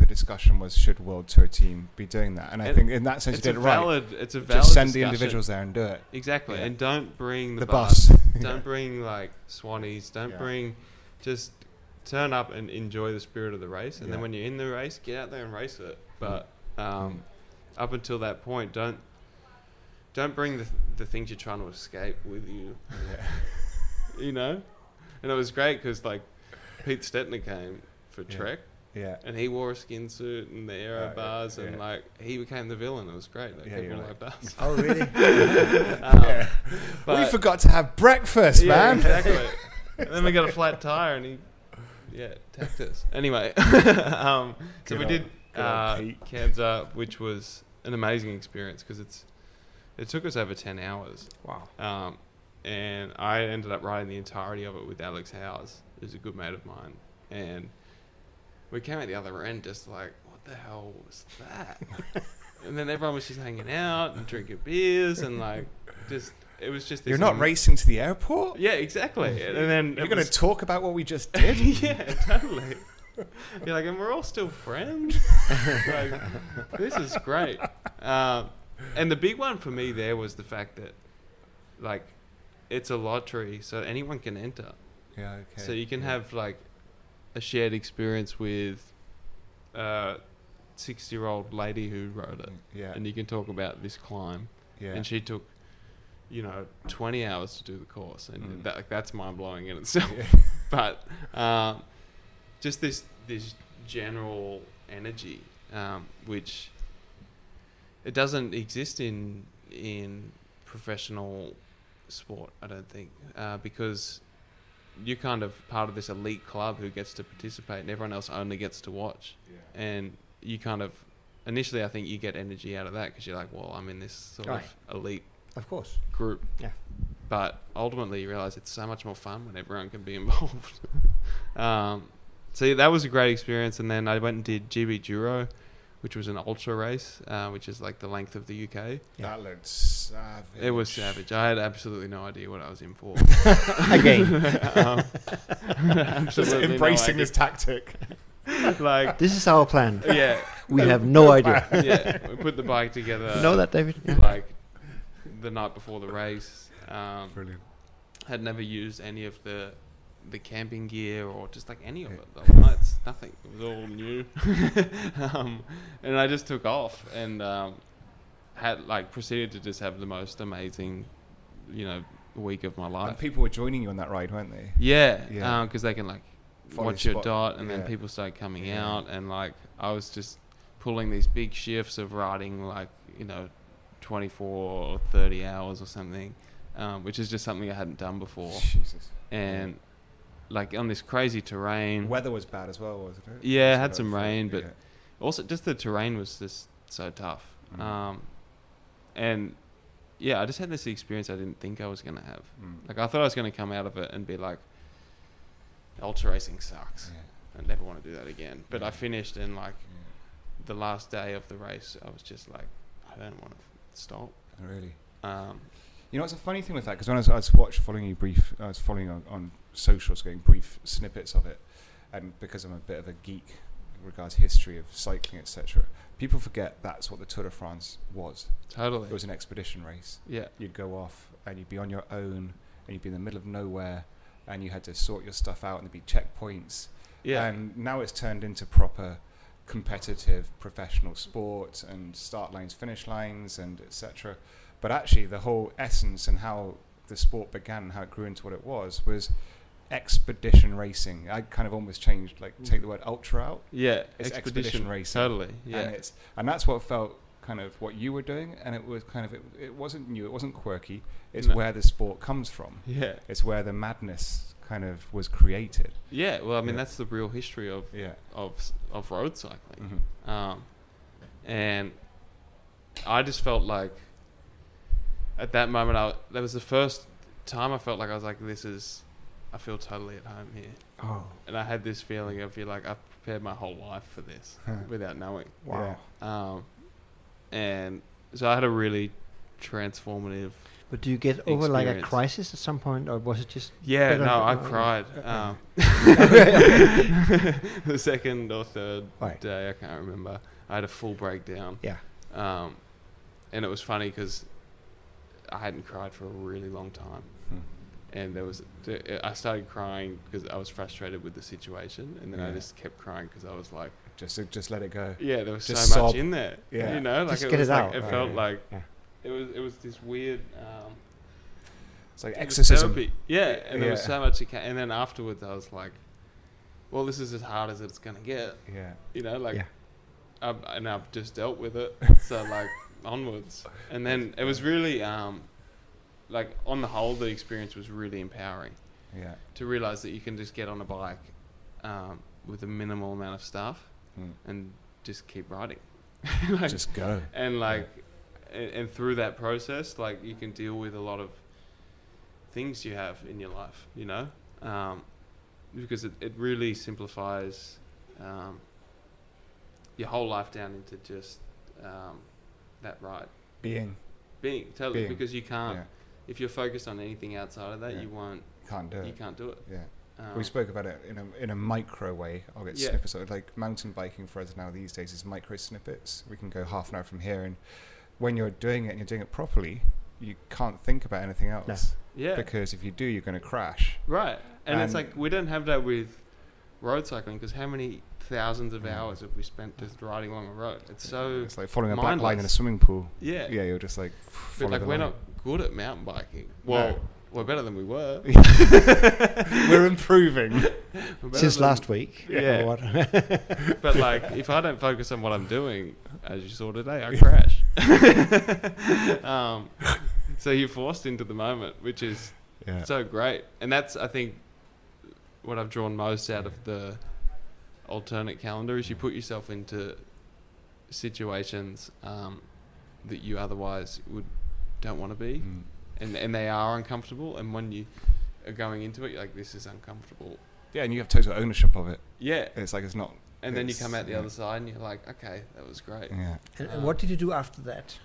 the discussion was should World Tour team be doing that? And I And think in that sense it's you a did it right. valid it's a valid Just send the individuals there and do it. Exactly. And don't bring the, The, bus. bus. Don't bring like Swannies. Don't bring just turn up and enjoy the spirit of the race. And then when you're in the race, get out there and race it. But um, up until that point, don't don't bring the the things you're trying to escape with you. Yeah. You know. And it was great because like Pete Stetina came for Yeah. Trek. Yeah. And he wore a skin suit and the aero Oh, yeah, bars, and like he became the villain. It was great. Like, Yeah, people you're us. Oh, really? Um, Yeah. we forgot to have breakfast, yeah, man. Exactly. and then we got a flat tire, and he, yeah, tacked us. Anyway, um, so we old- did good old uh, Pete. Kansas, which was an amazing experience because it's it took us over ten hours, wow. um, and I ended up riding the entirety of it with Alex Howes, who's a good mate of mine, and we came out the other end just like, what the hell was that? and then everyone was just hanging out and drinking beers and like just it was just this You're not racing to the airport. Yeah, exactly. And then You're going to talk about what we just did. yeah, totally. You're like, and we're all still friends. like, this is great. Um, and the big one for me there was the fact that, like, it's a lottery, so anyone can enter. yeah. Okay. So you can Yeah. have like a shared experience with a six-year-old lady who wrote it, Yeah. and you can talk about this climb. yeah. And she took, you know, 20 hours to do the course, and Mm. that, like, that's mind blowing in itself Yeah. but um, just this this general energy, um, which it doesn't exist in in professional sport. I don't think uh, because you're kind of part of this elite club who gets to participate, and everyone else only gets to watch. And you kind of initially, I think you get energy out of that because you're like, well, I'm in this sort Right. of elite Of course. group. Yeah. But ultimately, you realize it's so much more fun when everyone can be involved. um, so yeah, that was a great experience. And then I went and did GB Duro, which was an ultra race, uh, which is like the length of the UK. Yeah. That looked savage. It was savage. I had absolutely no idea what I was in for. Again. um, Just absolutely no embracing idea. this tactic. like, This is our plan. yeah, We have no idea. yeah. We put the bike together. You know that, David? Yeah. Like the night before the race. Um, Brilliant. had never used any of the the camping gear or just like any of it. The lights, nothing. It was all new. um, and I just took off and um, had like proceeded to just have the most amazing, you know, week of my And life. people were joining you on that ride, weren't they? Yeah, Yeah. because they can like Follow watch your dot, and then people started coming Yeah. out, and like I was just pulling these big shifts of riding like you know, twenty four or thirty hours or something, um, which is just something I hadn't done before, Jesus. and like on this crazy terrain. Weather was bad as well, wasn't it? Yeah, it had some rain, but yeah. also just the terrain was just so tough. Mm. Um, and yeah, I just had this experience I didn't think I was gonna have. Mm. Like I thought I was gonna come out of it and be like, ultra racing sucks. Yeah, I never want to do that again. But Yeah. I finished and like the last day of the race, I was just like, I don't want to stop. Really. Um, You know, it's a funny thing with that because when I was, I was watch following you brief, I was following on, on socials, getting brief snippets of it, and because I'm a bit of a geek in regards to history of cycling, etc. People forget that's what the Tour de France was. totally. It was an expedition race. yeah. You'd go off and you'd be on your own, and you'd be in the middle of nowhere, and you had to sort your stuff out, and there'd be checkpoints. Yeah. And now it's turned into proper competitive professional sport and start lines, finish lines, and etc. But actually, the whole essence and how the sport began, and how it grew into what it was, was expedition racing. I kind of almost changed, like take the word ultra out, yeah. it's expedition racing. Totally. Yeah. and it's and that's what felt kind of what you were doing, and it was kind of it, it wasn't new, it wasn't quirky. It's No. where the sport comes from. yeah. It's where the madness kind of was created. Yeah. Well, I mean, Yeah. that's the real history of Yeah. of of road cycling. hmm Um, and I just felt like at that moment, I that was the first time I felt like I was like, this is, I feel totally at home here. Oh, And I had this feeling of feel like I've prepared my whole life for this without knowing. wow. Um, and so I had a really transformative. But do you get over like a crisis at some point, or was it just Yeah, no, I cried. Um, the second or third Right. day, I can't remember. I had a full breakdown. Yeah. Um, and it was funny because I hadn't cried for a really long time, Hmm. And there was I started crying because I was frustrated with the situation, and then I just kept crying because I was like, Just just let it go. yeah, there was Just so much in there. Yeah. You know, like Just it get was it like out, it felt Yeah. like Yeah. it was it was this weird. Um, It's like exorcism. therapy. Yeah, and there was so much. It ca- and then afterwards, I was like, well, this is as hard as it's gonna get. Yeah. You know, like, Yeah. I've, and I've just dealt with it. so like onwards, and then it was really, um, like on the whole, the experience was really empowering Yeah. to realize that you can just get on a bike um, with a minimal amount of stuff Mm. and just keep riding. like, Just go. and like and, and through that process like you can deal with a lot of things you have in your life, you know, um, because it, it really simplifies um, your whole life down into just um, that ride Being being totally Being, because you can't yeah, if you're focused on anything outside of that Yeah. you won't can't do you it. can't do it. Yeah. Um, we spoke about it in a in a micro way. I'll get Yeah. snippets of it. Like mountain biking for us now these days is micro snippets. We can go half an hour from here, and when you're doing it and you're doing it properly, you can't think about anything else yeah, because if you do, you're going to crash. right. And, it's like we don't have that with road cycling because how many thousands of Yeah. hours have we spent just riding along a road? It's so It's like following a black line in a swimming pool. yeah. Yeah, you're just like. But like we're line. not good at mountain biking. Well, No. we're better than we were. We're improving. We're better Since than- last week. Yeah. or what? But like, if I don't focus on what I'm doing, as you saw today, I crash. um, so you're forced into the moment, which is Yeah. so great, and that's I think what I've drawn most out of the alternate calendar is you put yourself into situations um, that you otherwise would don't want to be, Mm. and and they are uncomfortable, and when you are going into it, you're like this is uncomfortable. Yeah, and you have total ownership of it. Yeah, It's like it's not. and then you come out the yeah. other side and you're like, okay, that was great. Yeah. and, and what did you do after that?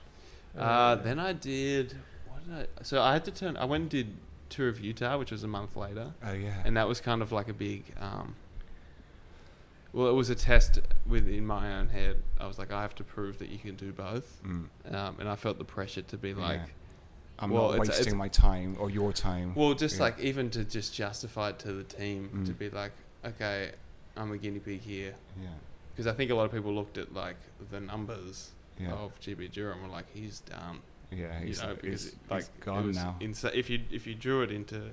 Uh, then I did. What did I? So I had to turn. I went and did tour of Utah, which was a month later, Oh yeah. and that was kind of like a big. Um, well, it was a test within my own head. I was like, I have to prove that you can do both, Mm. um, and I felt the pressure to be like, Yeah. I'm well, not it's- wasting it's- my time or your time. well, just Yeah. like even to just justify it to the team to Mm. be like, okay, I'm a guinea pig here, yeah. because I think a lot of people looked at like the numbers Yeah. of GB Duro and were like, he's done. yeah. you He's, know, because he's it, like it's- it gone now. insa- if you if you drew it into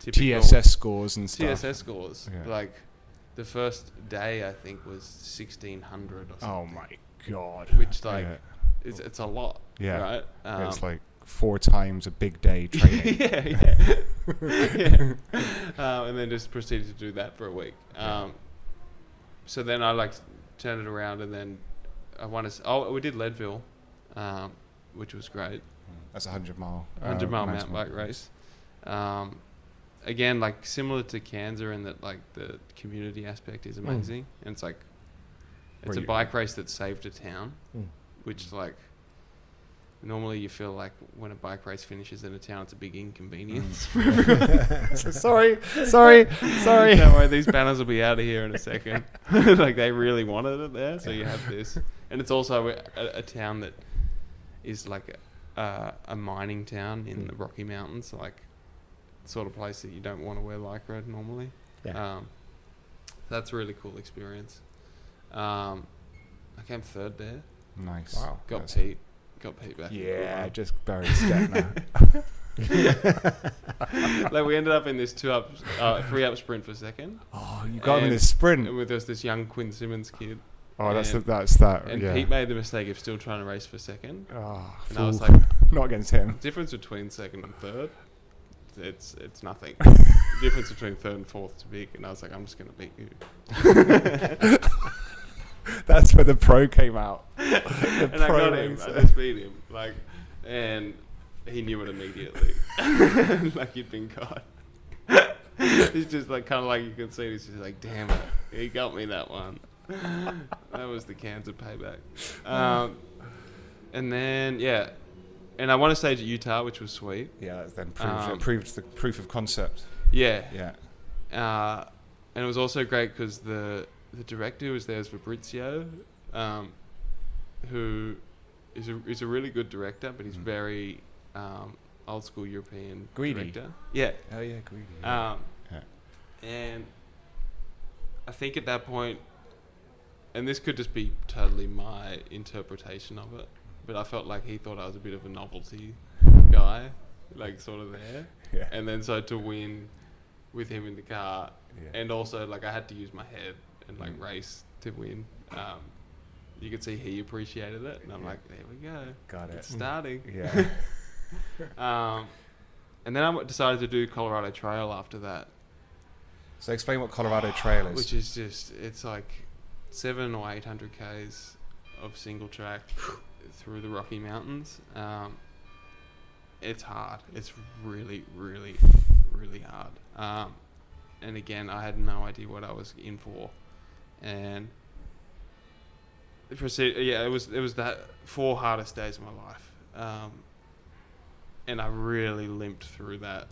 TSS scores and stuff. TSS scores, Yeah. like the first day I think was sixteen hundred or something. Oh my god. Which, like, yeah. it's, it's a lot, Yeah. right? Um, it's like four times a big day training. yeah, yeah, yeah. Um, and then just proceeded to do that for a week. Um, so then I like turned it around, and then I want to. Oh, we did Leadville, um, which was great. That's a hundred mile. uh, 100 mile mountain bike race. Um, again, like similar to Kansas in that like the community aspect is Mm. amazing, and it's like it's Were a bike race that saved a town, Mm. which like normally you feel like when a bike race finishes in a town, it's a big inconvenience. for So sorry, sorry, sorry. Don't worry, these banners will be out of here in a second. like they really wanted it there, so you have this, and it's also a, a, town that is like a, a mining town in Mm. the Rocky Mountains, like sort of place that you don't want to wear lycra normally. Yeah. Um, that's a really cool experience. Um, I came third there. Nice. Wow. Got That's- Pete. Got Pete back. Yeah, Goodwood. just buried step now. like we ended up in this two up, uh, three up sprint for second, Oh, you got him in And- this sprint. and with us this young Quinn Simmons kid. Oh, that's the, that's that. And yeah. Pete made the mistake of still trying to race for second. Oh, And I was like, not against him. difference between second and third, it's it's nothing. the difference between third and fourth is big. And I was like, I'm just going to beat you. That's where the pro came out. and I got him. I just beat him. Like, and he knew it immediately. like he'd been caught. he's just like kind of like you can see. He's just like, damn it, he got me that one. that was the Kansas payback. Um, and then yeah, and I want to stage at Utah, which was sweet. Yeah, then proved, Um, proved the proof of concept. Yeah, Yeah. uh, and it was also great because the the director who was there was Fabrizio, um, who is a is a really good director, but he's Mhm. very um, old school European Guidi. director. Yeah, Oh yeah, Guidi. yeah. um, Yeah. and I think at that point, and this could just be totally my interpretation of it, but I felt like he thought I was a bit of a novelty guy, like sort of there, yeah. and then so to win with him in the car yeah. and also like I had to use my head and like Mm. race to win. Um, you could see he appreciated it, and I'm Yeah. like, there we go, Got it. it's starting. Yeah. Um, and then I decided to do Colorado Trail after that, so explain what Colorado Trail is. which is just it's like seven or eight hundred k's of single track through the Rocky Mountains. Um, it's hard. It's really, really, really hard. Um, and again, I had no idea what I was in for, and proceed. Yeah, it was it was that four hardest days of my life, um, and I really limped through that.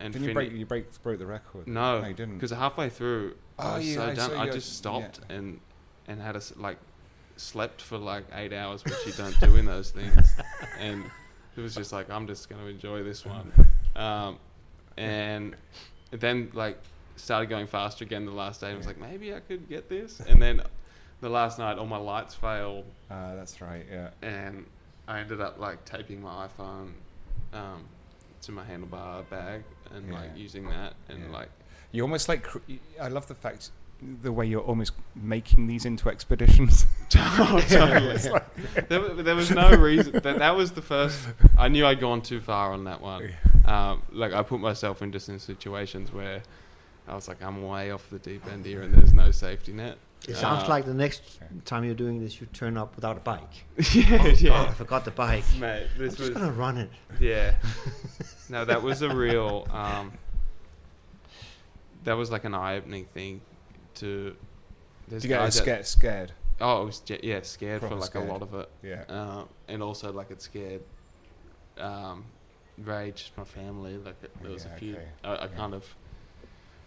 And Didn't you break? You break broke the record. no, no, you didn't. because halfway through, Oh, I was yeah, so I done. I just stopped yeah. and and had a like slept for like eight hours, which you don't do in those things, and it was just like I'm just gonna enjoy this one, um, and then like started going faster again the last day. and was like maybe I could get this, and then the last night all my lights failed, Ah, that's right. Yeah. and I ended up like taping my iPhone um, to my handlebar bag and like using that and Yeah. like You almost like. cr- I love the fact, the way you're almost making these into expeditions. oh, totally. It's like- there, there was no reason that that was the first. I knew I'd gone too far on that one. Um, like I put myself into some situations where I was like, I'm way off the deep end here, and there's no safety net. It sounds Uh, like the next time you're doing this, you turn up without a bike. yeah, oh, yeah, God, I forgot the bike. mate. I'm This just gonna run it. yeah. No, that was a real. Um, that was like an eye-opening thing. To there's you get scared? Scared. Oh, I was yeah scared for like scared. a lot of it. Yeah. uh, and also like it scared um, rage my family. Like it, there was Yeah, a few. okay. I, I Yeah. kind of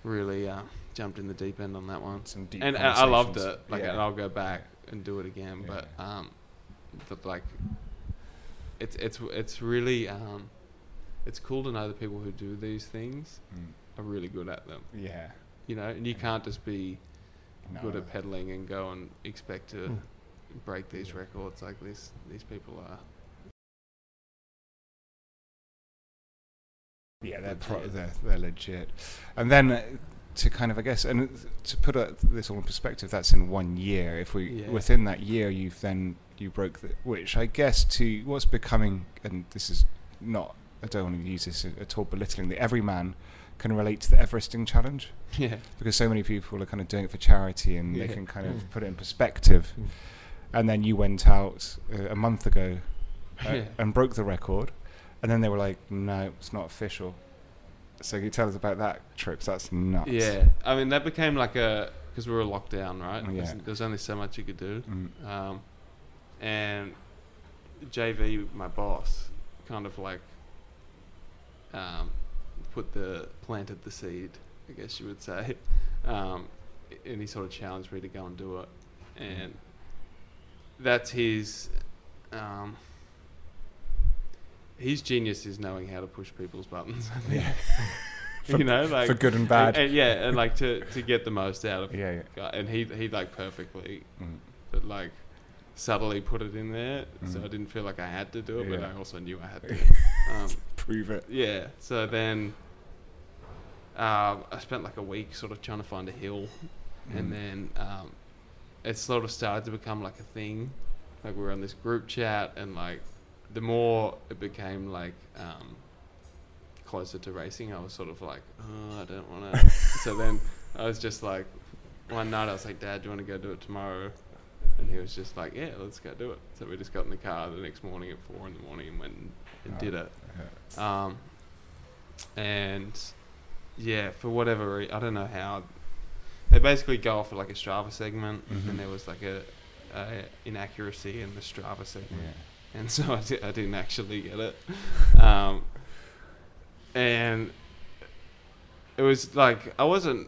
really uh, jumped in the deep end on that one, Some deep. and, and I loved it. Like, Yeah. and I'll go back and do it again. But um, but like, it's it's it's really um, it's cool to know the people who do these things Mm. are really good at them. Yeah. You know, and you can't just be No. good at pedaling and go and expect to Mm. break these Yeah. records like this. These people are. Yeah, they're pro- they're they're legit. And then uh, to kind of, I guess, and to put uh this all in perspective, that's in one year. If we Yeah. within that year, you've then you broke the, which I guess to what's becoming, and this is not, I don't want to use this at all belittling. The everyman can relate to the Everesting challenge Yeah. because so many people are kind of doing it for charity and they can kind of Mm. put it in perspective. Mm. And then you went out uh, a month ago uh, Yeah. and broke the record, and then they were like, "No, it's not official." So can you tell us about that trip? That's nuts. Yeah, I mean that became like a because we were locked down, right? Oh, yeah. There's, there's only so much you could do, Mm. um, and JV, my boss, kind of like um, put the planted the seed, I guess you would say, um, and he sort of challenged me to go and do it, and that's his. Um, his genius is knowing how to push people's buttons. I think. Yeah. you know, like For good and bad. and, and yeah, and like to, to get the most out of yeah. yeah. and he he like perfectly, Mm. but like subtly put it in there, so Mm. I didn't feel like I had to do it, but I also knew I had to. um, Prove it. yeah, so then um, I spent like a week sort of trying to find a hill, and Mm. then um, it sort of started to become like a thing. Like we were on this group chat, and like the more it became like um, closer to racing, I was sort of like, oh, I don't want to. so then I was just like, one night I was like, Dad, do you want to go do it tomorrow? And he was just like, Yeah, let's go do it. So we just got in the car the next morning at four in the morning and went and, and did it. Um, and yeah, for whatever re- I don't know how they basically go off of like a Strava segment, Mhm. and there was like a, a inaccuracy in the Strava segment, Yeah. and so I, di- I didn't actually get it. Um, and it was like I wasn't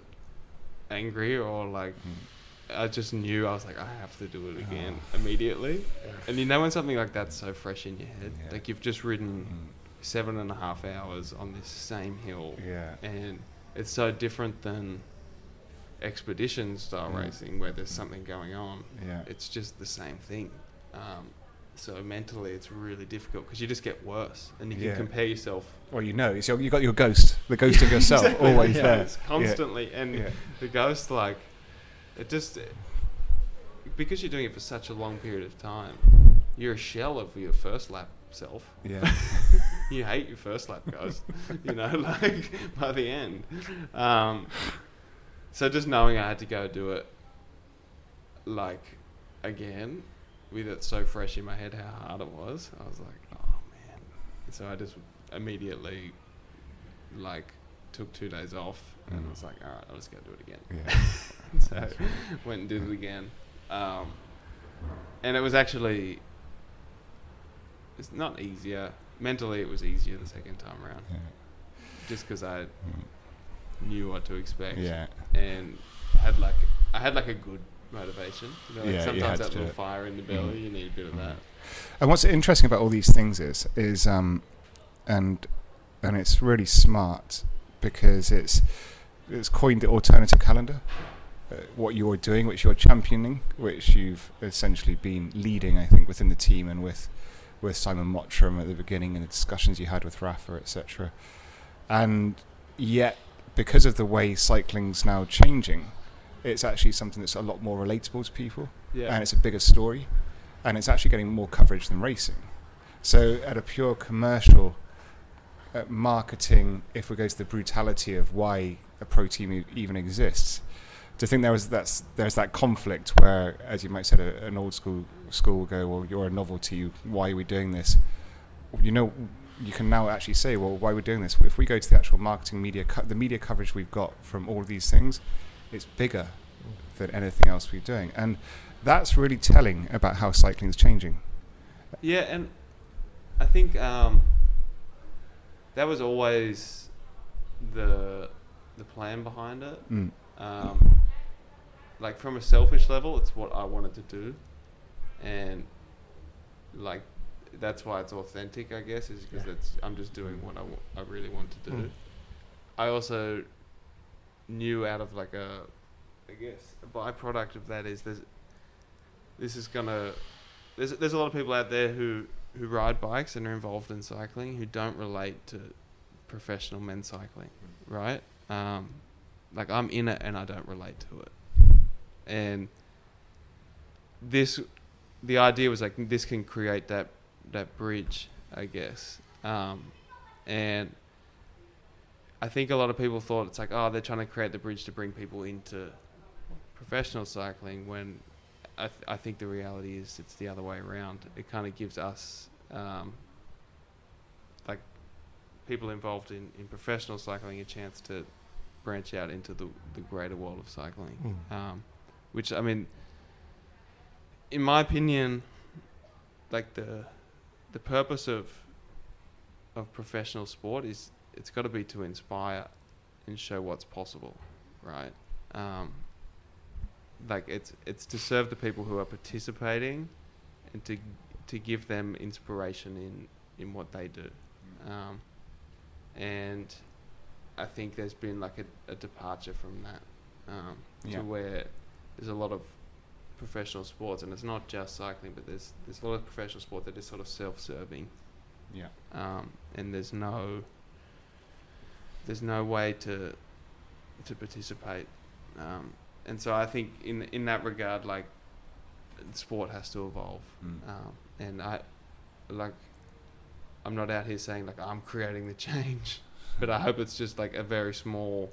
angry or like Mm. I just knew I was like I have to do it again Oh. immediately. And you know when something like that's so fresh in your head, Yeah. like you've just ridden Mm. Seven and a half hours on this same hill, Yeah. and it's so different than expedition style Mm. racing where there's something going on. Yeah. It's just the same thing. Um, so mentally, it's really difficult because you just get worse, and you can Yeah. compare yourself Well, you know, it's your, you got your ghost, the ghost of yourself, Exactly. always Yeah, there. it's constantly, and Yeah. the ghost like it just because you're doing it for such a long period of time, you're a shell of your first lap self. Yeah. you hate your first lap guys. you know, like by the end. Um, so just knowing I had to go do it, like again, with it so fresh in my head how hard it was, I was like, oh man, so I just immediately like took two days off and Mm. was like, all right, I'll just go do it again. Yeah. so went and did it again, um, and it was actually it's not easier. Mentally, it was easier the second time around, Yeah. just because I Mm. knew what to expect Yeah. and had like I had like a good motivation. You know, like Yeah, sometimes that little it. fire in the belly, Mm. you need a bit of Mm. that. And what's interesting about all these things is is um, and and it's really smart because it's it's coined the alternative calendar. Uh, what you're doing, which you're championing, which you've essentially been leading, I think, within the team and with with Simon Mottram at the beginning and the discussions you had with Rapha, etc. And yet, because of the way cycling's now changing, it's actually something that's a lot more relatable to people Yeah. and it's a bigger story, and it's actually getting more coverage than racing. So, at a pure commercial uh, marketing, if we go to the brutality of why a pro team even exists, to think there was that's there's that conflict where, as you might say, a, an old school school will go, well, you're a novelty. Why are we doing this? You know, you can now actually say, well, why are we doing this? If we go to the actual marketing media, co- the media coverage we've got from all of these things, it's bigger than anything else we're doing, and that's really telling about how cycling is changing. Yeah, and I think um, that was always the the plan behind it. Mm. Um, like from a selfish level, it's what I wanted to do, and like that's why it's authentic, I guess, is because Yeah. I'm just doing what I, w- I really want to do. Mm. I also knew out of like a, I guess, a byproduct of that is there's, this is gonna, there's there's a lot of people out there who who ride bikes and are involved in cycling who don't relate to professional men's cycling, right? Um, like I'm in it and I don't relate to it, and this, the idea was like this can create that that bridge, I guess, um, and I think a lot of people thought it's like, oh, they're trying to create the bridge to bring people into professional cycling. When I, th- I think the reality is it's the other way around. It kind of gives us, um, like, people involved in, in professional cycling a chance to branch out into the, the greater world of cycling. Mm. Um, which, I mean, in my opinion, like, the, the purpose of, of professional sport is it's got to be to inspire and show what's possible, right? Um, like it's it's to serve the people who are participating, and to to give them inspiration in in what they do, um, and I think there's been like a, a departure from that um, Yeah. to where there's a lot of professional sports, and it's not just cycling, but there's there's a lot of professional sport that is sort of self-serving Yeah. um, and there's no there's no way to to participate um, and so I think in in that regard like sport has to evolve Mm. um, and I like I'm not out here saying like I'm creating the change but I hope it's just like a very small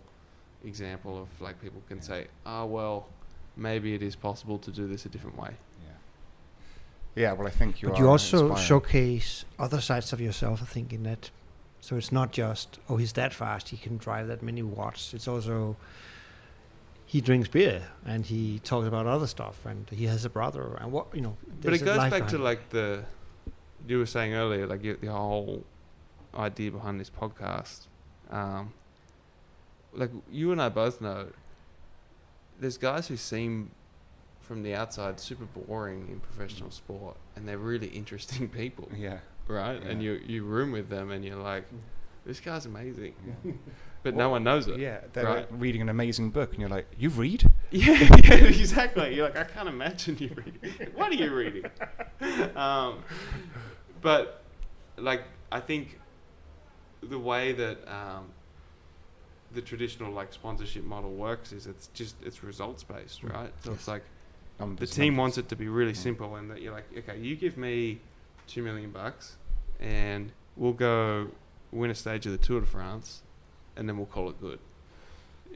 example of like people can Yeah. say oh well maybe it is possible to do this a different way Yeah. Yeah. Well, I think you but are you also inspiring. showcase other sides of yourself. I think in that, so it's not just oh he's that fast, he can drive that many watts. It's also he drinks beer and he talks about other stuff and he has a brother and what you know. But it goes life back to like the you were saying earlier, like y- the whole idea behind this podcast. Um, like you and I both know, there's guys who seem from the outside super boring in professional sport, and they're really interesting people, Yeah. right? And you you room with them, and you're like, this guy's amazing, Yeah. but no one knows it. Yeah. They're right? like reading an amazing book, and you're like, you read? Yeah, yeah, exactly. You're like, I can't imagine you reading. what are you reading? Um, but like, I think the way that um, the traditional like sponsorship model works is it's just it's results based, Mm. right? So it's like the team numbers. wants it to be really Mm. simple, and that you're like, okay, you give me two million bucks, and we'll go win a stage of the Tour de France, and then we'll call it good.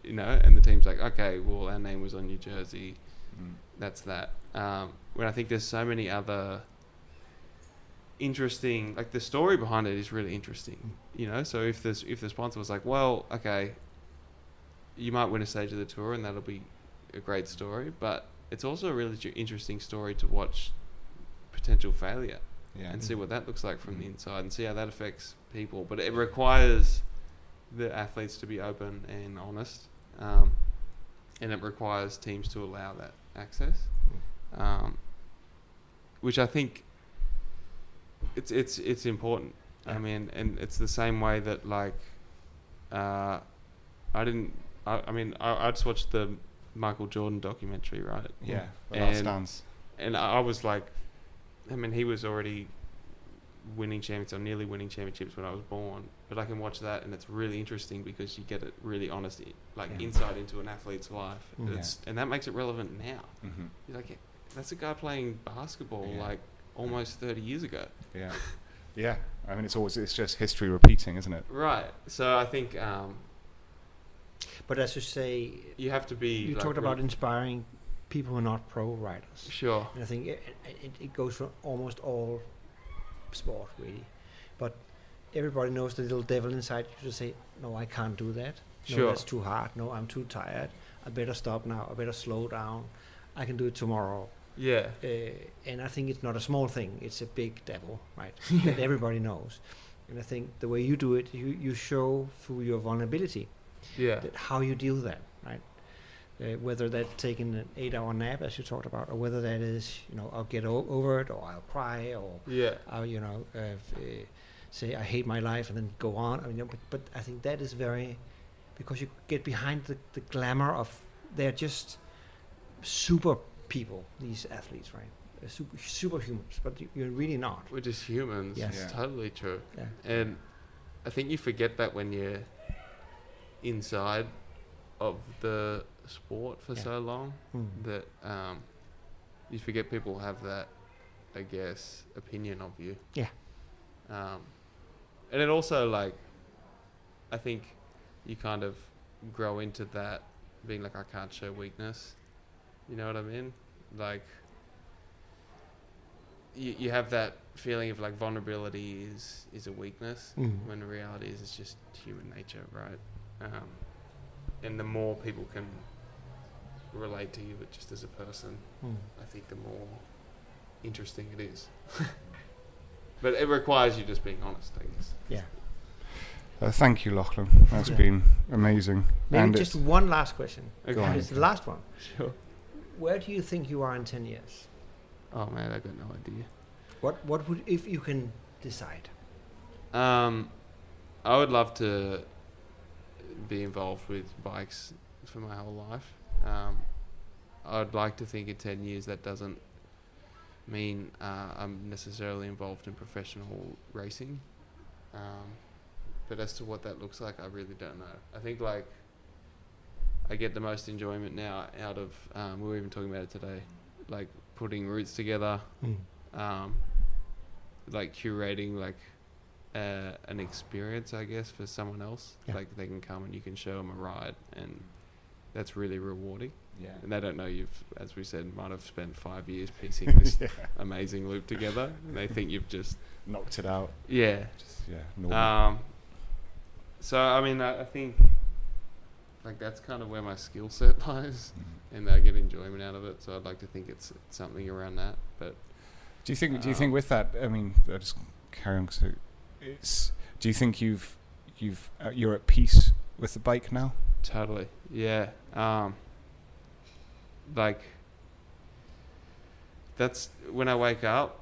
You know, and the team's like, okay, well, our name was on your jersey, Mm. that's that. Um, when I think there's so many other interesting. Like the story behind it is really interesting. You know, so if this if the sponsor was like, well, okay, you might win a stage of the tour and that'll be a great story, but it's also a really interesting story to watch potential failure Yeah. and see what that looks like from the Mm. inside and see how that affects people. But it requires the athletes to be open and honest, um, and it requires teams to allow that access, um, which I think it's it's it's important. I mean, and it's the same way that like uh, I didn't. I, I mean, I, I just watched the Michael Jordan documentary, right? Yeah. The last And- dance. and I was like, I mean, he was already winning championships or nearly winning championships when I was born. But I can watch that, and it's really interesting because you get it really honest, like Yeah. insight into an athlete's life. Yeah. It's, and that makes it relevant now. hmm You're like, that's a guy playing basketball Yeah. like almost 30 years ago. Yeah. yeah. I mean, it's always it's just history repeating, isn't it? Right. So I think um, But as you say, you have to be. you like, talked about inspiring people who are not pro riders. Sure. And I think it, it, it goes for almost all sport, really. But everybody knows the little devil inside you to say, no, I can't do that. No, Sure. that's too hard. No, I'm too tired. I better stop now. I better slow down. I can do it tomorrow. Yeah. Uh, and I think it's not a small thing. It's a big devil, right? that everybody knows. And I think the way you do it, you, you show through your vulnerability Yeah. that how you deal with that, right? Uh, whether that's taking an eight-hour nap, as you talked about, or whether that is, you know, I'll get o- over it, or I'll cry, or Yeah. I'll, you know, uh, f- uh, say I hate my life and then go on. I mean, but, but I think that is very because you get behind the, the glamour of they're just super people, these athletes, right? They're super superhumans, but you, you're really not. We're just humans. Yes. It's Yeah. totally true. Yeah. And I think you forget that when you're inside of the sport for Yeah. so long Mm. that um, you forget people have that, I guess, opinion of you. Yeah. Um, and it also like, I think you kind of grow into that being like I can't show weakness. You know what I mean? Like you, you have that feeling of like vulnerability is is a weakness Mm. when the reality is it's just human nature, right? Um, and the more people can relate to you but just as a person, Mm. I think the more interesting it is. but it requires you just being honest, I guess. Yeah. Uh, thank you, Lachlan. That's Yeah. been amazing. Maybe and just one last question. Go on. It's the last one. Sure. Where do you think you are in ten years? Oh man, I got no idea. What What would if you can decide? Um, I would love to be involved with bikes for my whole life. Um, I'd like to think in 10 years that doesn't mean uh, I'm necessarily involved in professional racing. Um, but as to what that looks like, I really don't know. I think like I get the most enjoyment now out of, um, we were even talking about it today, like putting routes together, um, like curating like uh, an experience, I guess, for someone else. Yeah. Like they can come and you can show them a ride, and that's really rewarding. Yeah. And they don't know you've, as we said, might have spent five years piecing this yeah. amazing loop together, and they think you've just Knocked it out. yeah. Just, yeah. Normal. Um, so I mean, I, I think like that's kind of where my skill set lies, Mhm. and I get enjoyment out of it. So I'd like to think it's, something around that, but. Do you think? Do you Um, think with that? I mean, I just carry on. So, it's. Do you think you've you've uh, you're at peace with the bike now? Totally. Yeah. Um like that's when I wake up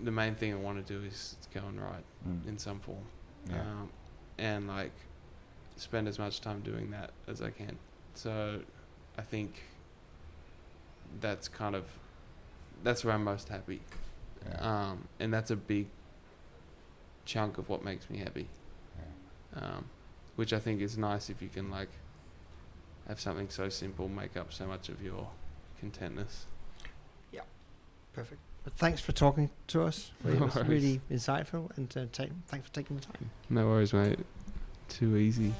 the main thing I want to do is go and ride Mm. in some form. Yeah. Um and like spend as much time doing that as I can. So I think that's kind of that's where I'm most happy. yeah. Um and that's a big chunk of what makes me happy yeah. um, which I think is nice if you can like have something so simple make up so much of your contentness. Yeah. Perfect. But thanks for talking to us. It was worries. really insightful, and uh, ta- thanks for taking the time. No worries, mate. Too easy.